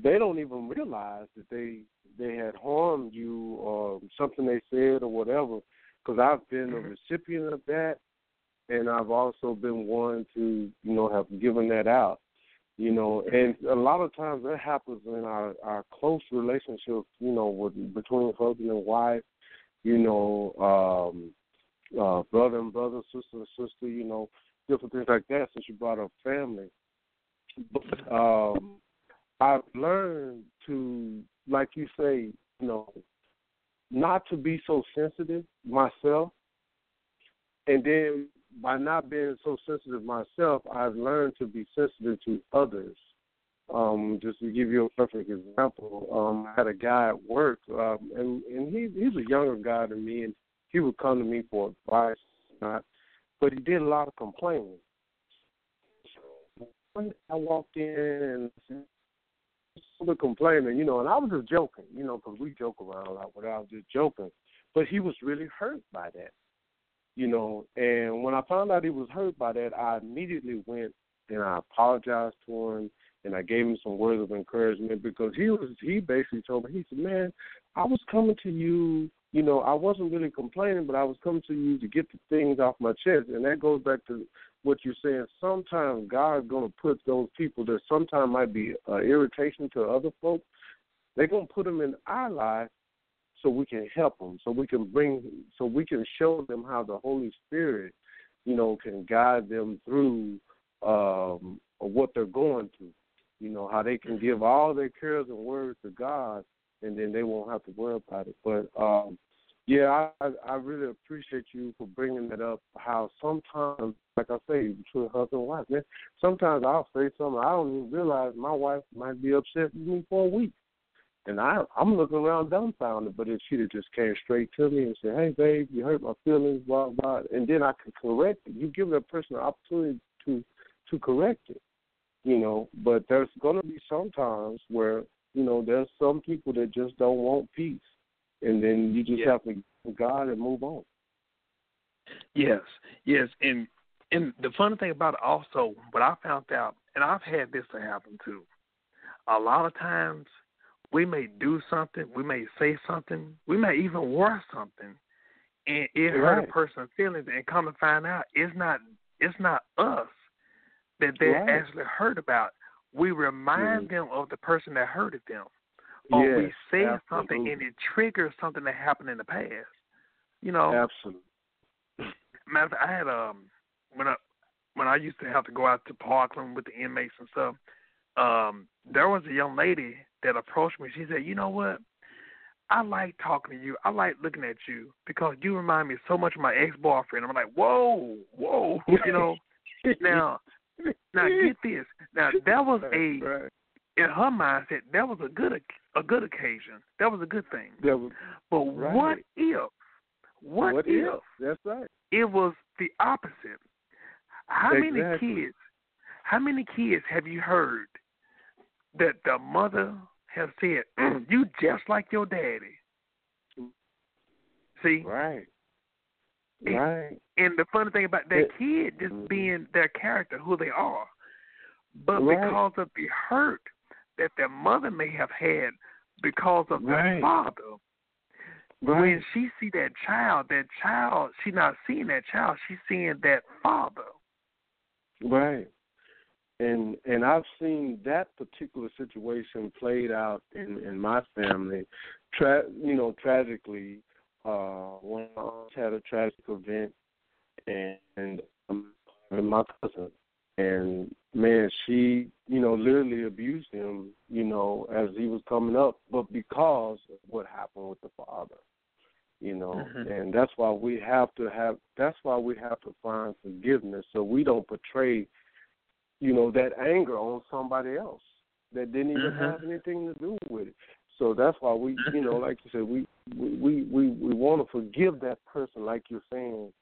they don't even realize that they they had harmed you or something they said or whatever. Because I've been a recipient of that, and I've also been one to you know have given that out. You know, and a lot of times that happens in our our close relationships. You know, with between husband and wife. You know, um, uh, brother and brother, sister and sister. You know, different things like that. Since you brought up family, but um, I've learned to, like you say, you know, not to be so sensitive myself. And then by not being so sensitive myself, I've learned to be sensitive to others. Um, just to give you a perfect example, um, I had a guy at work, um, and and he he's a younger guy than me, and he would come to me for advice, not, but he did a lot of complaining. So I walked in and the complaining, you know, and I was just joking, you know, because we joke around a lot, but I was just joking. But he was really hurt by that, you know. And when I found out he was hurt by that, I immediately went and I apologized to him and I gave him some words of encouragement because he was he basically told me he said, "Man, I was coming to you, you know, I wasn't really complaining, but I was coming to you to get the things off my chest." And that goes back to what you're saying. Sometimes God's going to put those people that sometimes might be uh, irritation to other folks. They're going to put them in our life so we can help them, so we can bring, so we can show them how the Holy Spirit, you know, can guide them through um, what they're going through. You know how they can give all their cares and worries to God, and then they won't have to worry about it. But um, yeah, I I really appreciate you for bringing that up. How sometimes, like I say, between husband and wife, man, sometimes I'll say something I don't even realize my wife might be upset with me for a week, and I I'm looking around dumbfounded. But if she'd have just came straight to me and said, "Hey, babe, you hurt my feelings," blah blah, and then I can correct it. You give that person an opportunity to to correct it, you know. But there's to be some times where you know there's some people that just don't want peace and then you just Yeah. have to give God and move on. Yes, yes, and and the funny thing about it also, what I found out, and I've had this to happen too. A lot of times, we may do something, we may say something, we may even wear something, and it hurt a person's feelings. And come to find out, it's not it's not us that they Right. actually hurt about. We remind Mhm. them of the person that hurted them, or we say absolutely. something and it triggers something that happened in the past. You know, Absolutely. Matter of fact, I had um when I when I used to have to go out to Parkland with the inmates and stuff, um, there was a young lady that approached me. She said, "You know what? I like talking to you. I like looking at you because you remind me so much of my ex boyfriend." I'm like, "Whoa, whoa!" You know. now, now get this. Now that was a. in her mindset. That was a good a good occasion. That was a good thing. Was But Right. what if? What, what if? if? That's right. it was the opposite. How many kids? How many kids have you heard that the mother has said, "Mm, "You just like your daddy"? See, Right. It- Right. and the funny thing about that It- kid just Mhm. being their character, who they are, but Right. because of the hurt that their mother may have had because of their father, Right. when she see that child, that child, she not seeing that child, she's seeing that father. Right. And and I've seen that particular situation played out in in my family. Tra- you know, tragically, uh one of my aunts had a tragic event and, and um, and my cousin and man, she, you know, literally abused him, you know, as he was coming up, but because of what happened with the father, you know, Mhm. and that's why we have to have, that's why we have to find forgiveness so we don't portray, you know, that anger on somebody else that didn't even Mhm. have anything to do with it. So that's why we, you know, like you said, we we we we, we want to forgive that person, like you're saying,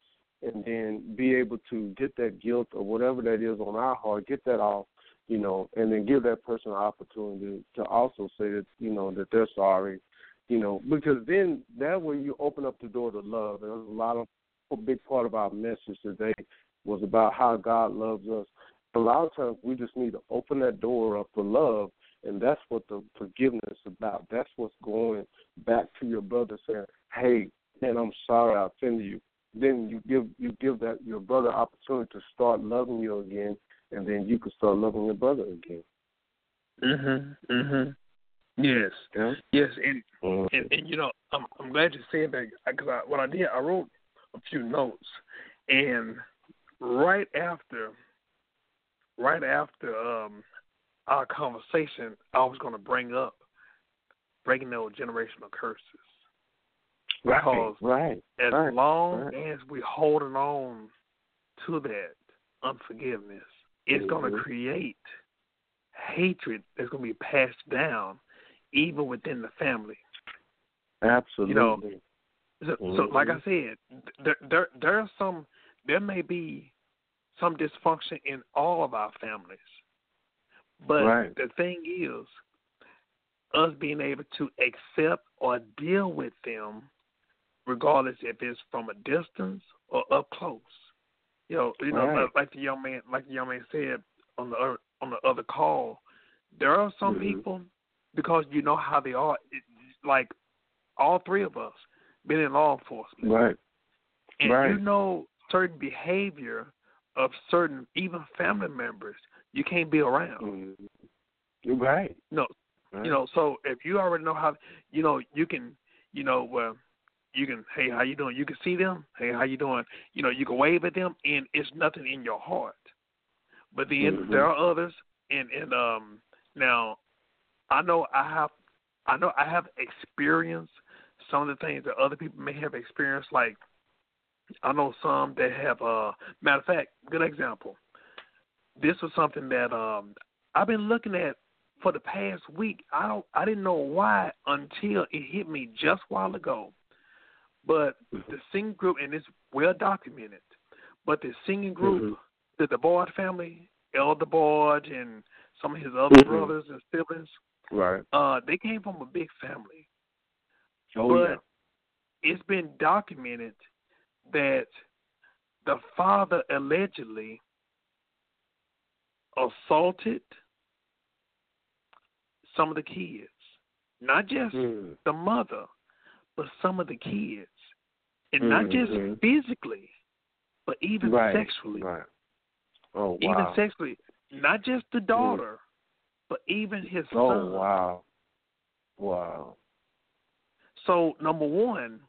and then be able to get that guilt or whatever that is on our heart, get that off, you know, and then give that person an opportunity to also say that, you know, that they're sorry, you know, because then that way you open up the door to love. And there's a lot of a big part of our message today was about how God loves us. A lot of times we just need to open that door up for love, and that's what the forgiveness is about. That's what's going back to your brother saying, "Hey, man, I'm sorry I offended you." Then you give you give that your brother opportunity to start loving you again, and then you can start loving your brother again. Mhm. Mhm. Yes. Yeah. Yes, and Mhm. and, and you know, I'm I'm glad you said that because I, what I did, I wrote a few notes, and right after, right after um our conversation, I was going to bring up breaking those generational curses because right, as right, long right. as we're holding on to that unforgiveness, it's going to mm-hmm. create hatred that's going to be passed down even within the family. absolutely. You So, so mm-hmm. like I said, there there there are some there may be some dysfunction in all of our families, but Right. the thing is, us being able to accept or deal with them, regardless if it's from a distance or up close. You know, you know, Right. like the young man, like the young man said on the o- on the other call, there are some Mhm. people because you know how they are. It, like all three of us been in law enforcement, right, and right. you know certain behavior of certain even family members you can't be around. Mhm. You're right. No, right. you know. So if you already know how, you know, you can, you know, well, you can, hey, how you doing? You can see them. Hey, how you doing? You know, you can wave at them, and it's nothing in your heart. But then Mhm. there are others, and and um, now, I know I have, I know I have experienced some of the things that other people may have experienced. Like, I know some that have. Uh, matter of fact, good example. This was something that um I've been looking at for the past week. I don't, I didn't know why until it hit me just a while ago. But the singing group, and it's well documented. But the singing group, Mhm. the DeBarge family, El DeBarge, and some of his other Mhm. brothers and siblings, Right. uh, they came from a big family. Oh but yeah. it's been documented that the father allegedly assaulted some of the kids, not just Mhm. the mother, but some of the kids, and not mm-hmm. just physically, but even Right. sexually, Right. Oh wow. even sexually, not just the mm. daughter, but even his oh son. Oh wow. Wow. So number one,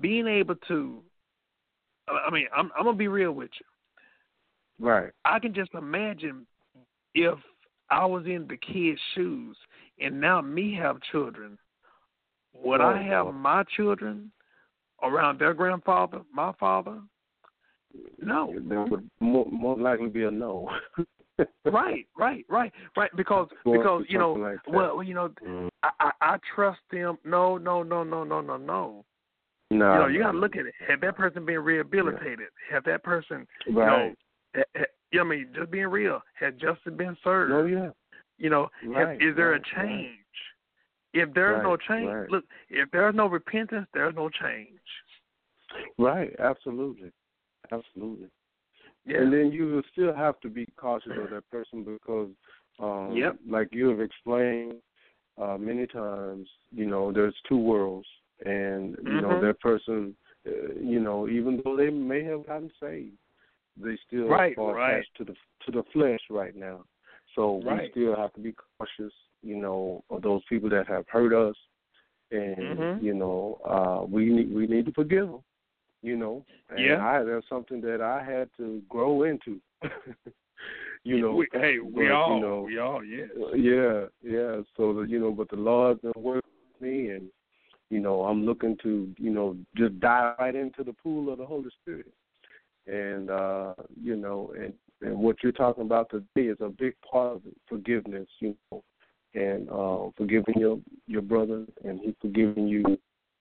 being able to, I mean, I'm I'm gonna be real with you. Right. I can just imagine if I was in the kid's shoes and now me have children, would I Oh, have wow. my children around their grandfather, my father? No. That would more, more likely be a no. Right, right, right, right. Because because you know, like well, you know, Mhm. I, I I trust them. No, no, no, no, no, no, no. No. you know, you no, got to look at it. Have that person been rehabilitated? Have that person, Right. you know, ha, ha, I mean, just being real, had justice been served? Oh yeah. You know, have- is there right, a right. change? If there's no change, right. look, if there's no repentance, there's no change. Right. Absolutely. Absolutely. Yeah. And then you will still have to be cautious of that person because, um, Yep. like you have explained uh, many times, you know, there's two worlds, and you know Mhm. that person, uh, you know, even though they may have gotten saved, they still Right, are right. attached to the to the flesh right now. So we still have to be cautious, you know, of those people that have hurt us, and Mhm. you know, uh, we need we need to forgive them you know. And Yeah. I that's something that I had to grow into. you know. we, hey, we but, all, you know, we all, yeah. yeah, yeah. So the, you know, but the Lord's been working with me, and you know, I'm looking to you know just dive right into the pool of the Holy Spirit, and uh, you know, and and what you're talking about today is a big part of it, forgiveness, you know, and uh, forgiving your your brother, and he forgiving you,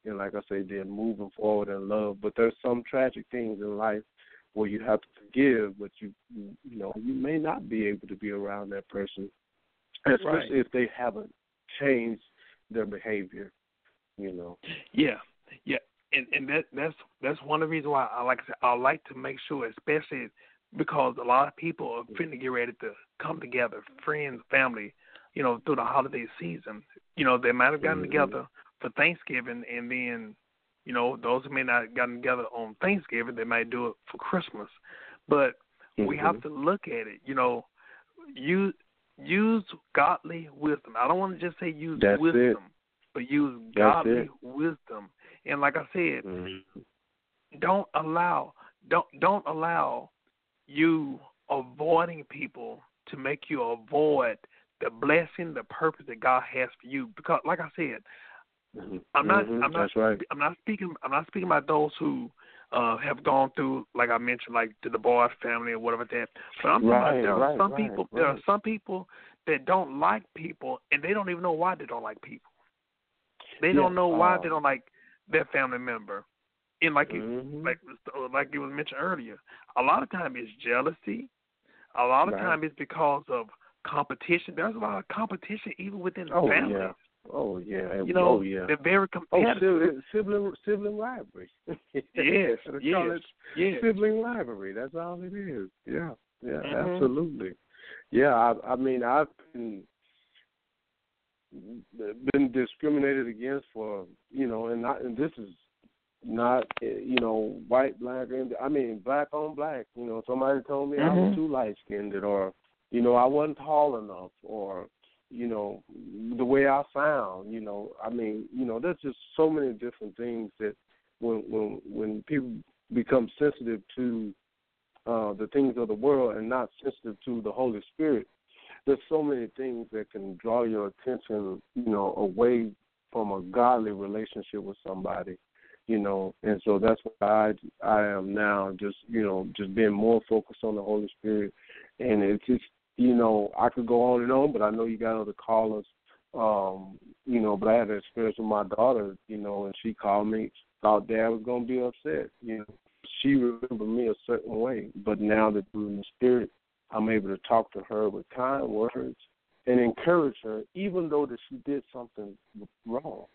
and like I say, then moving forward in love. But there's some tragic things in life where you have to forgive, but you you, you know you may not be able to be around that person, especially Right. if they haven't changed their behavior. You know. Yeah, yeah, and and that that's that's one of the reasons why I like I said I like to make sure, especially because a lot of people are finna get ready to come together, friends, family, you know, through the holiday season. You know, they might have gotten Mhm. together for Thanksgiving, and then, you know, those who may not have gotten together on Thanksgiving, they might do it for Christmas. But we have to look at it. You know, use use godly wisdom. I don't want to just say use That's it. wisdom, but use That's godly it. wisdom. And like I said, Mhm. don't allow don't don't allow you avoiding people to make you avoid the blessing, the purpose that God has for you. Because like I said, Mhm. I'm not Mhm. I'm not right. I'm not speaking I'm not speaking about those who uh have gone through like I mentioned, like to the DeBarge family or whatever that. But I'm talking about there are some right, people there are some people that don't like people and they don't even know why they don't like people. They Yeah, don't know why uh, they don't like their family member. And like you Mhm. like like it was mentioned earlier, a lot of time it's jealousy. A lot of Right. time it's because of competition. There's a lot of competition even within the family. Oh families. yeah. Oh yeah. You know, oh yeah. they're very Oh, competitive. sibling sibling, sibling rivalry. Yes, yes, yes. Sibling rivalry. That's all it is. Yeah. Yeah. Mhm. Absolutely. Yeah. I, I mean, I've been been discriminated against for you know, and not and this is not you know white, black, and I mean black on black. You know, somebody told me I was Mhm. too light skinned, or you know I wasn't tall enough, or you know the way I sound. You know, I mean, you know, there's just so many different things that when when when people become sensitive to uh, the things of the world and not sensitive to the Holy Spirit, there's so many things that can draw your attention, you know, away from a godly relationship with somebody, you know, and so that's why I I am now just you know just being more focused on the Holy Spirit, and it's just you know I could go on and on, but I know you got other callers, um, you know, but I had an experience with my daughter, you know, and she called me, thought Dad was gonna be upset, you know, she remembered me a certain way, but now that we're in the Spirit, I'm able to talk to her with kind words and encourage her, even though that she did something wrong,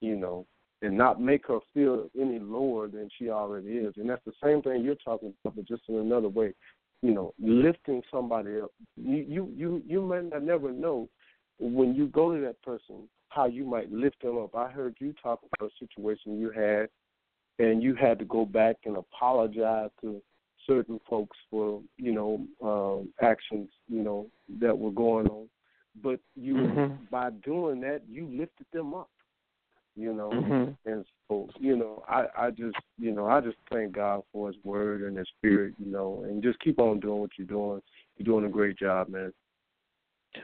you know, and not make her feel any lower than she already is. And that's the same thing you're talking about, but just in another way. You know, lifting somebody up. You you you, you might not never know when you go to that person how you might lift them up. I heard you talk about a situation you had, and you had to go back and apologize to certain folks for you know um, actions you know that were going on, but you Mhm. by doing that you lifted them up, you know, Mhm. and so you know I I just you know I just thank God for His Word and His Spirit, you know, and just keep on doing what you're doing. You're doing a great job, man.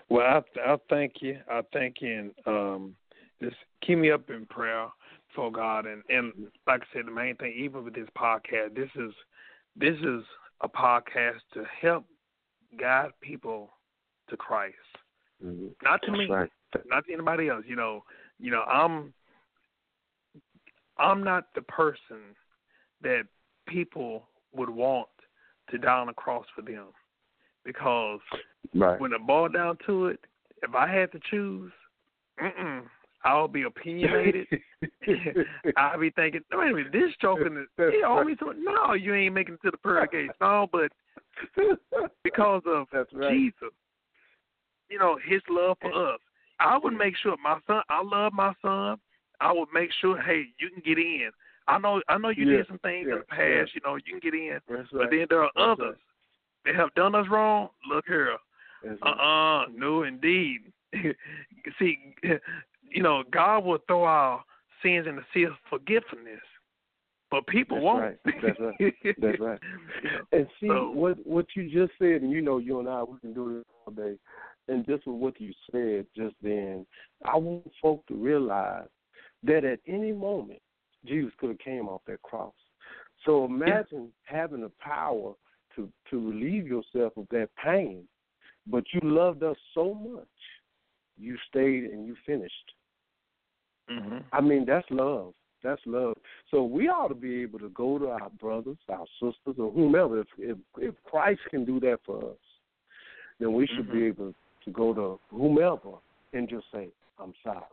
Well, I I thank you. I thank you, and um, just keep me up in prayer for God. And and like I said, the main thing, even with this podcast, this is this is a podcast to help guide people to Christ, Mm-hmm. not to That's me, right. not to anybody else. You know, you know, I'm I'm not the person that people would want to die on the cross for them, because Right. when it boiled down to it, if I had to choose, mm-mm, I'll be opinionated. I'll be thinking, wait a minute, this joking is he always no, you ain't making it to the pearly gates. No, but because of That's right. Jesus, you know, his love for us. I would make sure my son I love my son. I would make sure, hey, you can get in. I know I know you Yeah, did some things yeah, in the past, you know, you can get in. That's But then there are That's others that have done us wrong. Look here. That's Uh right. uh no indeed. See, you know, God will throw our sins in the sea of forgiveness. but people That's won't. right. That's right. That's right. And see So- what what you just said, and you know, you and I we can do this all day. And just with what you said just then, I want folk to realize that at any moment Jesus could have came off that cross. So imagine having the power to to relieve yourself of that pain, but you loved us so much, you stayed and you finished. hmm I mean, that's love. That's love. So we ought to be able to go to our brothers, our sisters, or whomever. If if, if Christ can do that for us, then we should be Mhm. able to go to whomever and just say, "I'm sorry."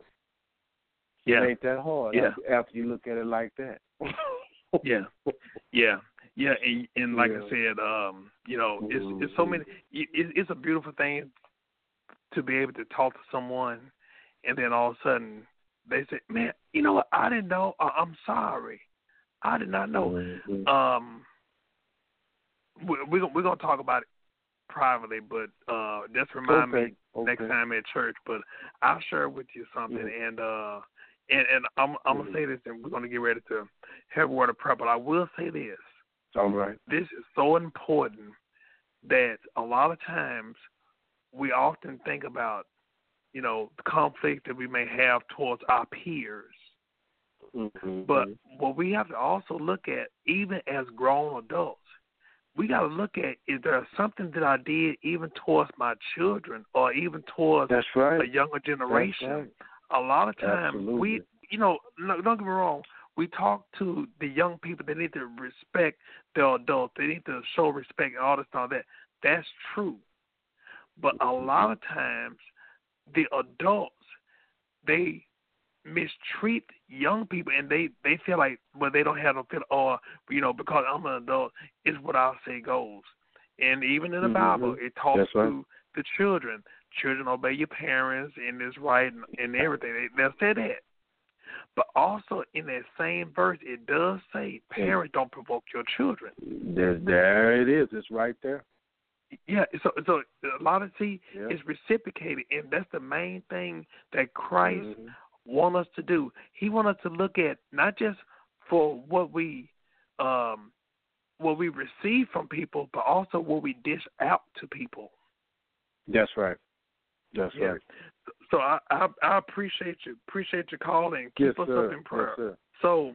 Yeah. It ain't that hard Yeah. after, you look at it like that. Yeah, yeah, yeah, and, and like I said, um, you know, it's it's so many. It, it's a beautiful thing to be able to talk to someone, and then all of a sudden they say, "Man, you know what? I didn't know. I- I'm sorry. I did not know." Mhm. Um, we, we're gonna we're gonna talk about it privately, but uh, just remind me okay. okay. next time at church. But I'll share with you something, and uh, and and I'm I'm gonna say this, and we're gonna get ready to have a word of prayer. But I will say this: All right. this is so important that a lot of times we often think about, you know, the conflict that we may have towards our peers. Mhm. But what we have to also look at, even as grown adults, we got to look at is there something that I did even towards my children or even towards that's right. a younger That's generation. right. A lot of times we, you know, no, don't get me wrong. We talk to the young people. They need to respect the adults. They need to show respect and all this and all that. That's true. But a lot of times, the adults they mistreat young people, and they they feel like well they don't have no feel or you know because I'm an adult it's what I say goes. And even in the Mhm. Bible, it talks right. to the children. Children obey your parents and it's right and, and everything. They, they'll say that. But also in that same verse, it does say parents don't provoke your children. There, there it is. It's right there. Yeah, so so a lot of see Yeah. is reciprocated, and that's the main thing that Christ Mhm. want us to do. He want us to look at not just for what we um what we receive from people, but also what we dish out to people. That's right. That's Yeah. right. So I, I I appreciate you appreciate your call and keep Yes, us sir. up in prayer. Yes. So,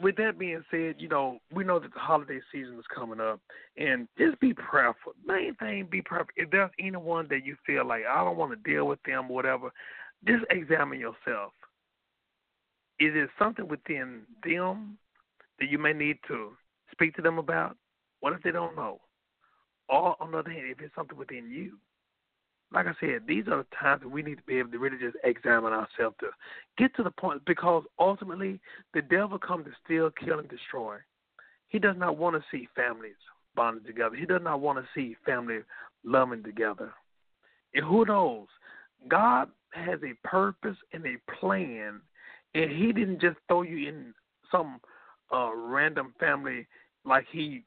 with that being said, you know, we know that the holiday season is coming up, and just be prayerful. Main thing, be prayerful. If there's anyone that you feel like I don't want to deal with them, whatever, just examine yourself. Is it something within them that you may need to speak to them about? What if they don't know? Or on the other hand, if it's something within you, like I said, these are the times that we need to be able to really just examine ourselves to get to the point because ultimately the devil comes to steal, kill, and destroy. He does not want to see families bonded together. He does not want to see family loving together. And who knows? God has a purpose and a plan, and He didn't just throw you in some uh, random family like He,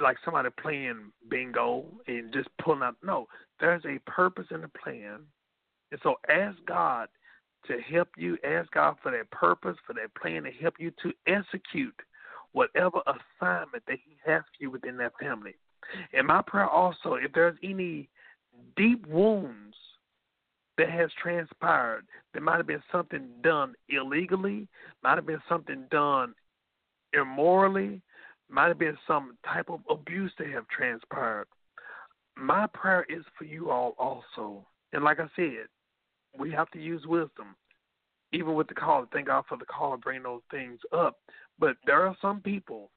like somebody playing bingo and just pulling out. No, there's a purpose and a plan, and so ask God to help you. Ask God for that purpose, for that plan, to help you to execute whatever assignment that He has for you within that family. And my prayer also, if there's any deep wounds that has transpired, there might have been something done illegally, might have been something done immorally, might have been some type of abuse that have transpired. My prayer is for you all also. And like I said, we have to use wisdom. Even with the call, thank God for the call and bring those things up. But there are some people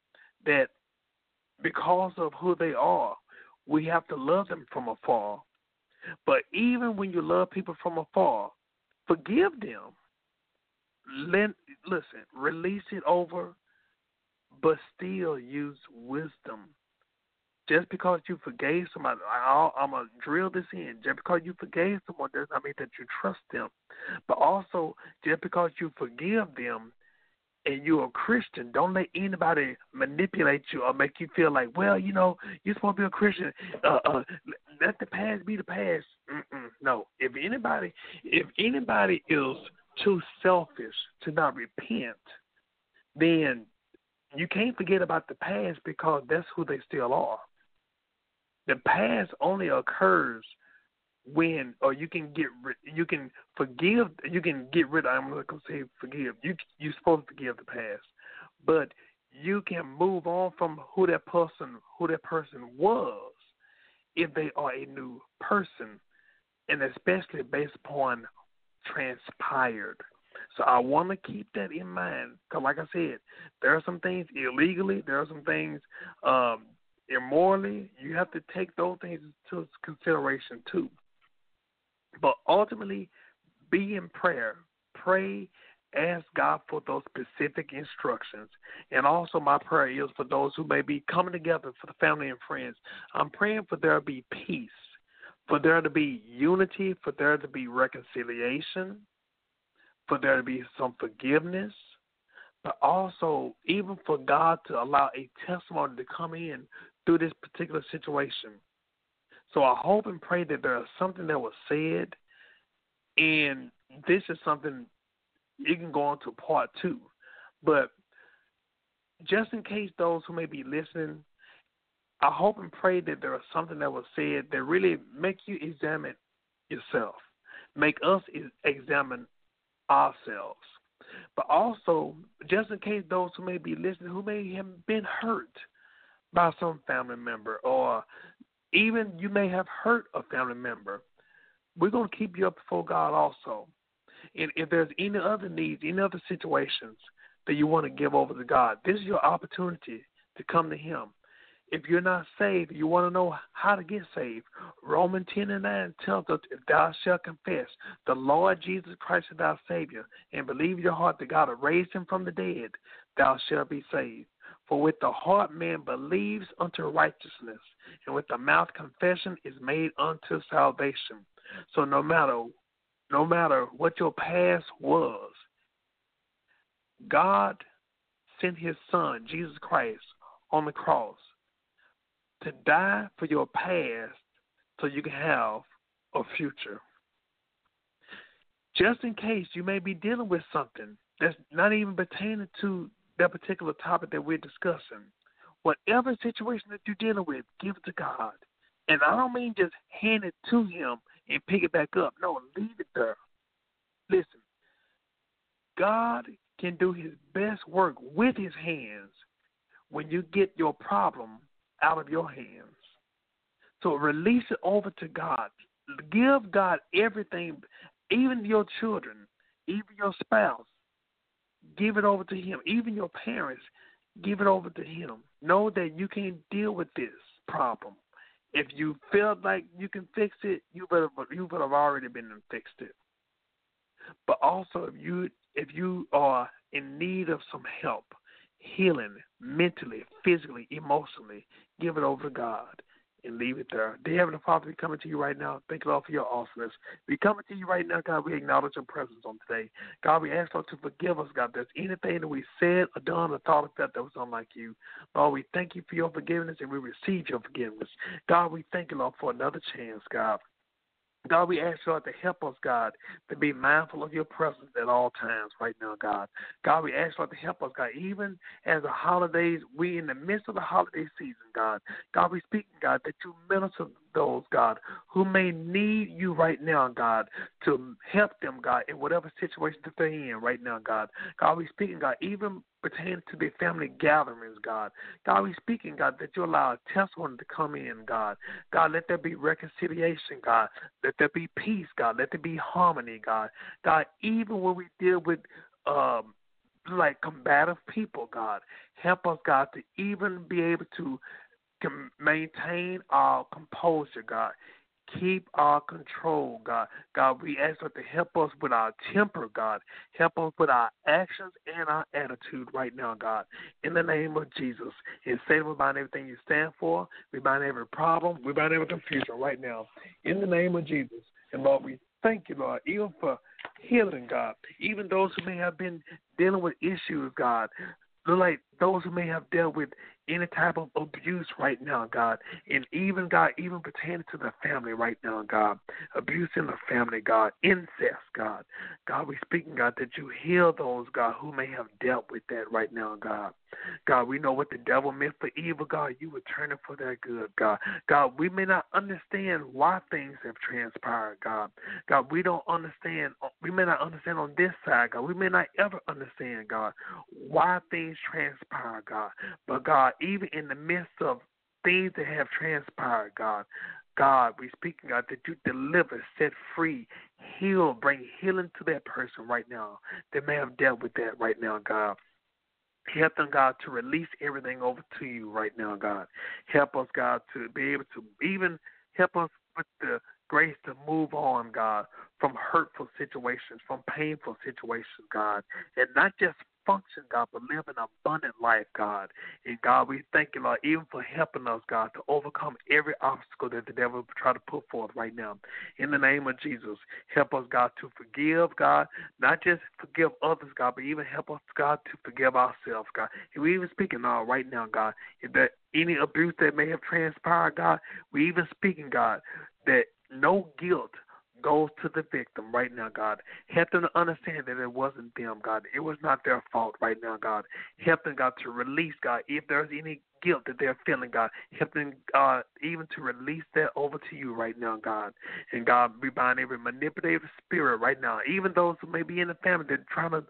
that, because of who they are, we have to love them from afar. But even when you love people from afar, forgive them. Listen, release it over, but still use wisdom. Just because you forgave somebody, I, I'm going to drill this in. Just because you forgave someone does not mean that you trust them. But also, just because you forgive them and you're a Christian, don't let anybody manipulate you or make you feel like, well, you know, you're supposed to be a Christian. Uh, uh, let the past be the past. Mm-mm. No, if anybody, if anybody is too selfish to not repent, then you can't forget about the past because that's who they still are. The past only occurs when, or you can get, you can forgive, you can get rid. Of, I'm not gonna say forgive. You you're supposed to forgive the past, but you can move on from who that person, who that person was, if they are a new person, and especially based upon transpired. So I want to keep that in mind because, like I said, there are some things illegally, there are some things um, immorally. You have to take those things into consideration too. But ultimately, be in prayer. Pray, ask God for those specific instructions. And also, my prayer is for those who may be coming together for the family and friends. I'm praying for there to be peace, for there to be unity, for there to be reconciliation, for there to be some forgiveness, but also even for God to allow a testimony to come in through this particular situation. So I hope and pray that there is something that was said, and this is something you can go on to part two. But just in case those who may be listening, I hope and pray that there is something that was said that really make you examine yourself, make us examine ourselves. But also, just in case those who may be listening who may have been hurt by some family member, or even you may have hurt a family member, we're going to keep you up before God also. And if there's any other needs, any other situations that you want to give over to God, this is your opportunity to come to Him if you're not saved, you want to know how to get saved. Romans 10 and 9 tells us, if thou shalt confess the Lord Jesus Christ as thy Savior and believe in your heart that God raised him from the dead, thou shalt be saved. For with the heart man believes unto righteousness, and with the mouth confession is made unto salvation. So no matter no matter what your past was, God sent his son, Jesus Christ, on the cross to die for your past so you can have a future. Just in case you may be dealing with something that's not even pertaining to that particular topic that we're discussing, whatever situation that you're dealing with, give it to God. And I don't mean just hand it to Him and pick it back up. No, leave it there. Listen, God can do His best work with His hands when you get your problem out of your hands. So release it over to God. Give God everything, even your children, even your spouse. Give it over to Him. Even your parents, give it over to Him. Know that you can't deal with this problem. If you feel like you can fix it, you better you would have already been and fixed it. But also, if you if you are in need of some help, healing mentally, physically, emotionally, give it over to God and leave it there. Dear Heavenly Father, we coming to you right now. Thank you, Lord, for your awesomeness. We coming to you right now, God. We acknowledge your presence on today. God, we ask, Lord, to forgive us, God. There's anything that we said or done or thought of that was unlike you. Lord, we thank you for your forgiveness and we receive your forgiveness. God, we thank you, Lord, for another chance, God. God, we ask you, to help us, God, to be mindful of your presence at all times right now, God. God, we ask, Lord, to help us, God, even as the holidays, we in the midst of the holiday season, God. God, we speak, God, that you minister those, God, who may need you right now, God, to help them, God, in whatever situation that they're in right now, God. God, we speaking, God, even pertaining to the family gatherings, God. God, we speaking, God, that you allow a testimony to come in, God. God, let there be reconciliation, God. Let there be peace, God. Let there be harmony, God. God, even when we deal with um like combative people, God. Help us, God, to even be able to maintain our composure, God. Keep our control, God. God, we ask you to help us with our temper, God. Help us with our actions and our attitude right now, God. In the name of Jesus. And Satan, we bind everything you stand for. We bind every problem. We bind every confusion right now. In the name of Jesus. And Lord, we thank you, Lord, even for healing, God. Even those who may have been dealing with issues, God. Like those who may have dealt with any type of abuse right now, God, and even God, even pertaining to the family right now, God, abuse in the family, God, incest, God, God, we speaking, God, that you heal those, God, who may have dealt with that right now, God. God, we know what the devil meant for evil, God, you would turn it for their good, God. God, we may not understand why things have transpired, God. God, we don't understand, uh, we may not understand on this side, God. We may not ever understand, God, why things transpire, God. But God, even in the midst of things that have transpired, God, God, we speak, God, that you deliver, set free, heal, bring healing to that person right now that may have dealt with that right now, God. Help them, God, to release everything over to you right now, God. Help us, God, to be able to even help us with the grace to move on, God, from hurtful situations, from painful situations, God, and not just function, God, but live an abundant life, God. And God, we thank you, Lord, even for helping us, God, to overcome every obstacle that the devil try to put forth right now. In the name of Jesus, help us, God, to forgive, God, not just forgive others, God, but even help us, God, to forgive ourselves, God. And we even speaking now, right now, God, if there any abuse that may have transpired, God, we even speaking, God, that no guilt goes to the victim right now, God. Help them to understand that it wasn't them, God. It was not their fault right now, God. Help them, God, to release, God, if there's any guilt that they're feeling, God. Help them, God, even to release that over to you right now, God. And God, we bind every manipulative spirit right now, even those who may be in the family that trying to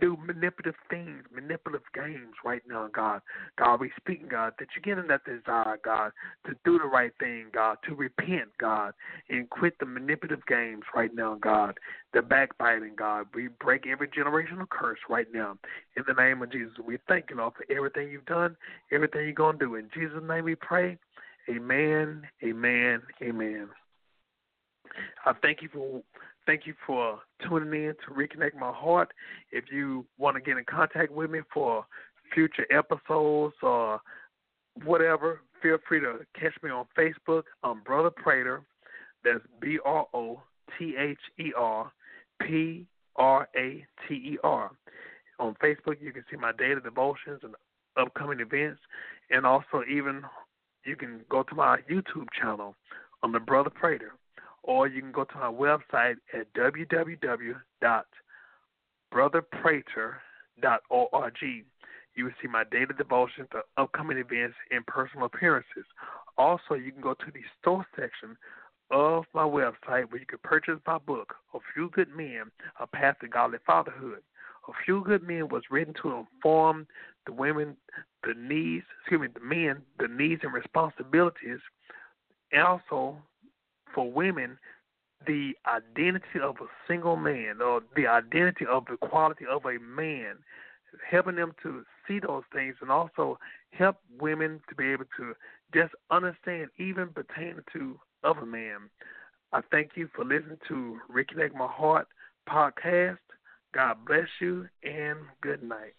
do manipulative things, manipulative games right now, God. God, we speak, God, that you get in that desire, God, to do the right thing, God, to repent, God, and quit the manipulative games right now, God. The backbiting, God. We break every generational curse right now. In the name of Jesus, we thank you, Lord, for everything you've done, everything you're going to do. In Jesus' name we pray. Amen, amen, amen. I thank you for Thank you for tuning in to Reconnect My Heart. If you want to get in contact with me for future episodes or whatever, feel free to catch me on Facebook. I'm Brother Prater. That's B R O T H E R P R A T E R. On Facebook, you can see my daily devotions and upcoming events, and also even you can go to my YouTube channel on the Brother Prater or you can go to my website at www.brotherprater.org. You will see my daily devotions, the upcoming events, and personal appearances. Also, you can go to the store section of my website where you can purchase my book, A Few Good Men, A Path to Godly Fatherhood. A Few Good Men was written to inform the women the needs, excuse me, the men, the needs and responsibilities, and also for women the identity of a single man or the identity of the quality of a man, helping them to see those things and also help women to be able to just understand even pertaining to other men. I thank you for listening to Reconnect My Heart podcast. God bless you and good night.